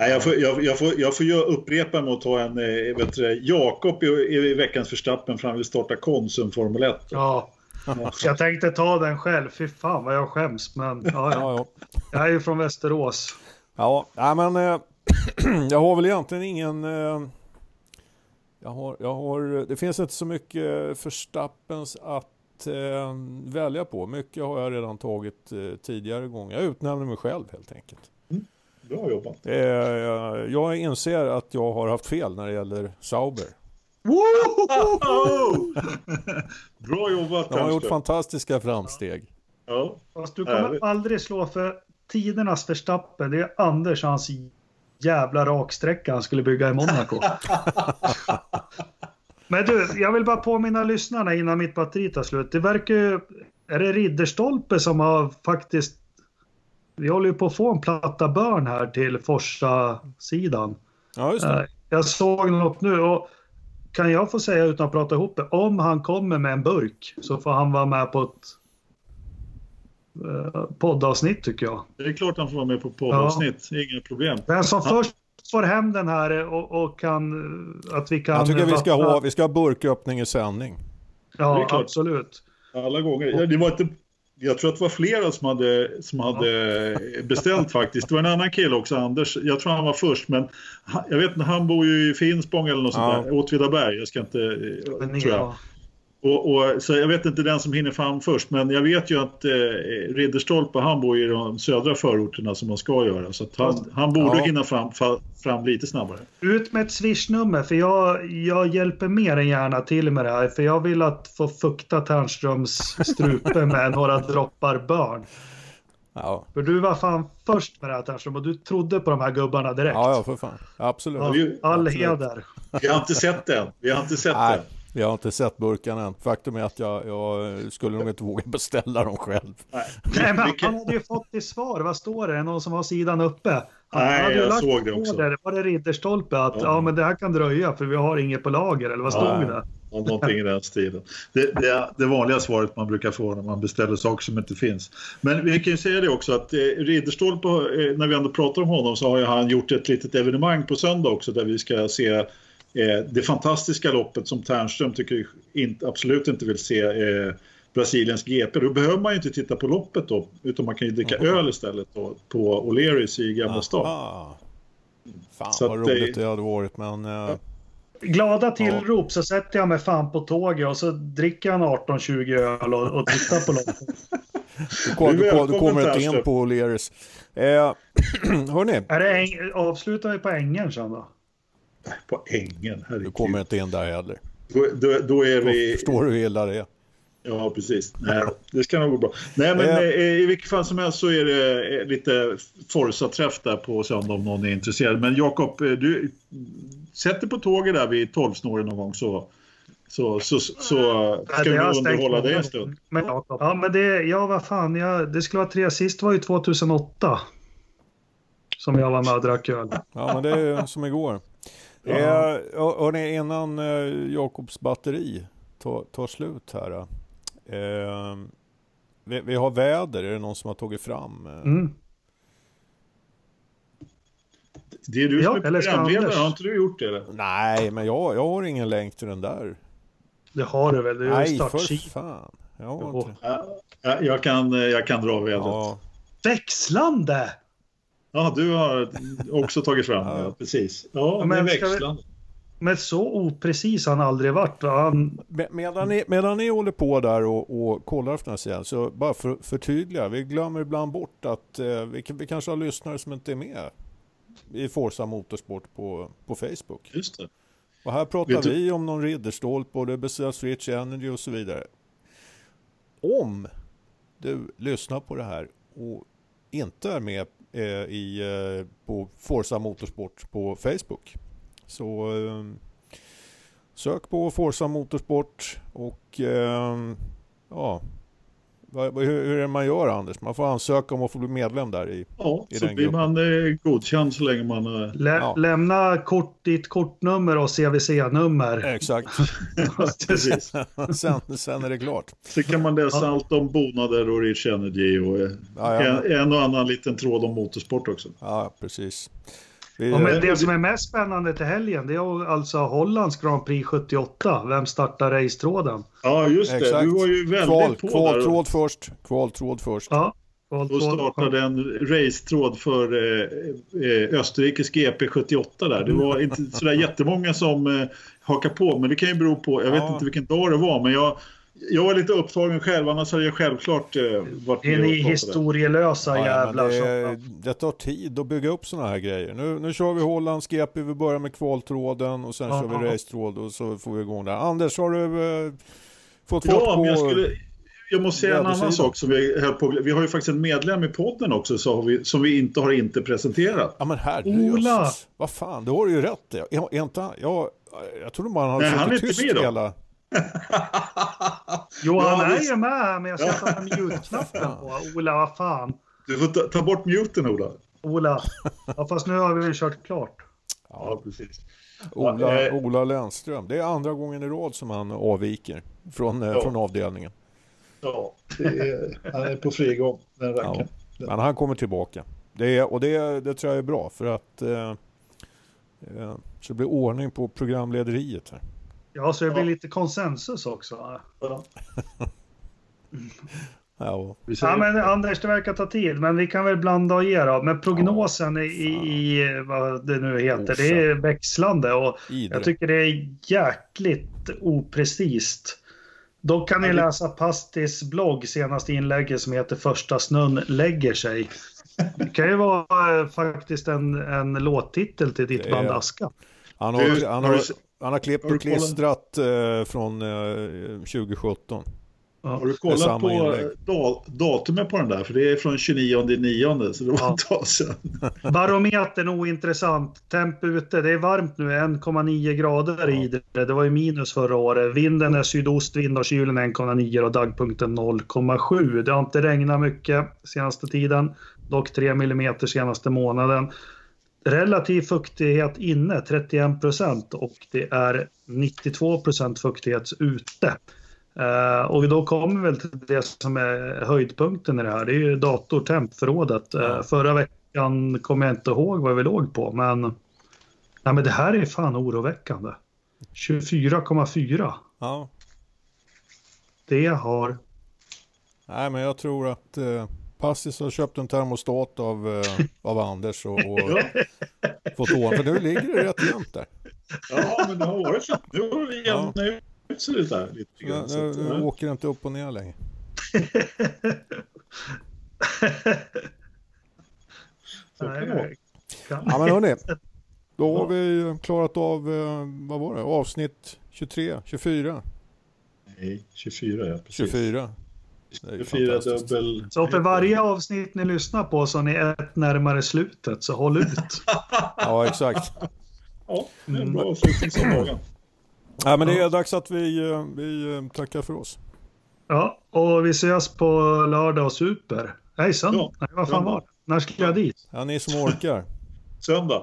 Nej, jag, får, jag, jag, får, jag får ju upprepa mig och ta en eh, Jakob i, i veckans förstappen för han vill starta Konsum Formel 1. Ja, Jag tänkte ta den själv. Fy fan vad jag skäms. Men ja, ja. Ja, ja. jag är ju från Västerås. Ja, men eh, jag har väl egentligen ingen... Eh, jag har, jag har, det finns inte så mycket Verstappens att eh, välja på. Mycket har jag redan tagit eh, tidigare gånger. Jag utnämner mig själv helt enkelt. Bra jobbat. Eh, jag inser att jag har haft fel när det gäller Sauber. Bra jobbat De har gjort fantastiska framsteg. Ja. Fast du kommer Härligt. aldrig slå för tidernas Verstappen. Det är Anders hans jävla raksträcka han skulle bygga i Monaco. Men du, jag vill bara påminna lyssnarna innan mitt batteri tar slut. Det verkar ju... Är det Ridderstolpe som har faktiskt... Vi håller ju på att få en platta börn här till Forsa-sidan. Ja, just Eh, det. Jag såg något nu och kan jag få säga utan att prata ihop det. Om han kommer med en burk så får han vara med på ett eh, poddavsnitt tycker jag. Det är klart han får vara med på poddavsnitt. Inga problem. Den som Ja. först får hem den här och, och kan... Att vi kan... Jag tycker vi ska ha, vi ska ha burköppning i sändning. Ja, absolut. Alla gånger. Ja, Det var inte, jag tror att det var flera som hade, som hade beställt faktiskt. Det var en annan kille också, Anders. Jag tror han var först, men han, jag vet inte, han bor ju i Finspång eller något Ja. sånt där. Åtvidaberg, jag ska inte... Men, tror jag. Och, och, så jag vet inte den som hinner fram först, men jag vet ju att eh, Ridderstolpe, han bor i de södra förorterna som man ska göra. Så att han, han borde Ja. hinna fram, fa- fram lite snabbare. Ut med ett swishnummer för jag, jag hjälper mer än gärna till med det här. För jag vill att få fukta Ternströms strupe med några droppar börn. Ja, För du var fan först med det här Ternström och du trodde på de här gubbarna direkt. ja, ja för fan. Absolut. Ja, vi- all absolut. heder. Vi har inte sett den. Vi har inte sett Nej, den. Vi har inte sett burkarna än. Faktum är att jag, jag skulle nog inte våga beställa dem själv. Nej. Nej, men han hade ju fått till svar. Vad står det? Någon som har sidan uppe? Han Nej, hade ju jag lagt såg det också. Där, var det Ridderstolpe? Att ja. Ja. men det här kan dröja för vi har inget på lager. Eller vad stod Ja. det? Om någonting i den stilen. Det, det är det vanliga svaret man brukar få när man beställer saker som inte finns. Men vi kan ju säga det också att eh, Ridderstolpe, eh, när vi ändå pratar om honom så har ju han gjort ett litet evenemang på söndag också där vi ska se eh, det fantastiska loppet som Ternström tycker inte, absolut inte vill se eh, Brasiliens GP. Då behöver man ju inte titta på loppet då utan man kan ju dricka öl istället då, på O'Learys i Gamla stan. Fan Så vad att roligt det hade varit men... eh, Glada tillrop så sätter jag mig fan på tåget och så dricker han 18-20 öl och, och tittar på loppet. Du, kom, Du är kom, du kommer inte in på O'Learys. Eh, hörni, Är det äng, avslutar vi på ängen sen då? På ängen, du herregud. kommer inte in där heller. Då, då, då är Då vi... förstår du hur illa det är. Ja, precis. Nej, det ska nog gå bra. Nej, men Eh. eh, i vilket fall som helst så är det eh, lite Forza-träff där på söndag om någon är intresserad. Men Jakob, eh, du sätter på tåget där vid tolvsnåren någon gång så, så, så, så ska Nej, det vi underhålla dig en stund. Men, ja, men det, ja, vad fan, jag, det skulle vara tre. Sist var ju 2008. Som jag var med och drack öl. Ja, men det är som igår. Ja. Eh, hör- hörni, innan eh, Jakobs batteri tar, tar slut här. Eh, vi, vi har väder, är det någon som har tagit fram? Eh, Mm. Det är du Ja, som är programledare, har inte du gjort det? Eller? Nej, men jag, jag har ingen länk till den där. Det har du väl? Det är Nej, för fan. Jag har Jo. inte. Ja, ja, jag, kan, eh, jag kan dra vädret. Ja. Ja, du har också tagit fram Ja. det, ja, precis. Ja, men växlande. Men så oprecis har han aldrig varit. va? Han, Me- Medan ni, medan ni håller på där och, och kollar efter den här sidan, så bara för förtydliga, vi glömmer ibland bort att eh, vi, vi kanske har lyssnare som inte är med i Forza Motorsport på, på Facebook. Just det. Och här pratar Vet du- vi om någon ridderstolpe och det besöks Rich Energy och så vidare. Om du lyssnar på det här och inte är med Eh, i, eh, på Forza Motorsport på Facebook. Så eh, sök på Forza Motorsport och eh, ja, hur, hur är det man gör Anders? Man får ansöka om att få bli medlem där i. Ja, I så den blir gruppen. man eh, godkänd så länge man... Eh, lä, Ja. Lämna kort, ditt kortnummer och CVC-nummer. Exakt. precis. sen, sen är det klart. Så kan man läsa allt om bonader och Rich Energy och eh, Ja, ja. En, en och annan liten tråd om motorsport också. Ja, precis. Ja, men det som är mest spännande till helgen det är alltså Hollands Grand Prix 78. Vem startar racetråden? Ja, just det. Exakt. Du var ju väldigt Kval, på Kvaltråd där. först. Kvaltråd först. Ja. Då startade en racetråd för eh, eh Österrikes GP 78 där. Det var inte sådär jättemånga som eh, hakade på, men det kan ju bero på, jag vet ja. inte vilken dag det var, men jag, jag var lite upptagen själv, annars hade jag självklart eh, varit med. Det är ni historielösa ja, jävlar. Det, det, tar tid att bygga upp sådana här grejer. Nu, nu kör vi Hollands GP, vi börjar med kvaltråden och sen Aha. kör vi racetråd och så får vi igång där. Anders, har du eh, fått ja, fart på... Jag, skulle, jag måste säga en annan sak som vi höll på Vi har ju faktiskt en medlem i podden också så vi, som vi inte har inte presenterat. Ja men herregud. Ola! Vad fan, det har du ju rätt i. Jag, jag, jag, jag trodde bara han hade suttit tyst hela... jo, han är ju med här, men jag ska ta mute-knappen på. Ola, vad fan. Du får ta, ta bort muten, Ola. Ola. Ja, fast nu har vi kört klart. Ja, precis. Ola, eh, Ola Lennström. Det är andra gången i rad som han avviker från, eh, ja. från avdelningen. Ja, är, han är på frigång, den Ja, men han kommer tillbaka. Det är, och det, det tror jag är bra för att eh, eh, så det blir ordning på programlederiet här. Ja, så det blir lite konsensus också. Ja. ja. ja, men Anders, det verkar ta tid, men vi kan väl blanda och ge då. Men prognosen ja, i, i, vad det nu heter, Osa. det är växlande och Idre. jag tycker det är jäkligt oprecist. Då kan ni läsa Pastis blogg, senaste inlägget som heter Första snön lägger sig. Det kan ju vara eh, faktiskt en, en låttitel till ditt band Aska. Han har, han har, han har klippt och klistrat eh, från eh, 2017. Ja. Har du kollat på da datumet på den där? För det är från 29 9 så det var ja. ett tag sedan. Barometern ointressant. Temp ute, det är varmt nu, 1,9 grader ja. i det. Det var ju minus förra året. Vinden är sydostvind och kylen 1,9 och dagpunkten 0,7. Det har inte regnat mycket senaste tiden. Dock 3 millimeter senaste månaden. Relativ fuktighet inne 31 procent och det är 92 procent fuktighet ute. Uh, och då kommer vi väl till det som är höjdpunkten i det här. Det är ju datortempförrådet. Uh, ja. Förra veckan kommer jag inte ihåg vad vi låg på, men, nej, men det här är fan oroväckande. 24,4. Ja. Det har... Nej, men jag tror att uh, Passis har köpt en termostat av, uh, av Anders och, och fått ordning. För nu ligger det rätt jämnt där. Ja, men det har varit så. Nu har det jämnat ja ut där lite grann. Nu, nu, nu åker det inte upp och ner längre. Så kan det vara. Ja men hörni. Då har vi klarat av, eh, vad var det, avsnitt 23, 24? Nej, 24 ja, precis. 24. 24 dubbel... Så för varje avsnitt ni lyssnar på så är ni ett närmare slutet, så håll ut. ja, exakt. Ja, det är en bra avslutning Ja, men det är dags att vi, eh, vi eh, tackar för oss. Ja, och vi ses på lördag och super. Nej, söndag. Ja, Nej, vad fan var det? När ska jag dit? Ja, ni som orkar. Söndag.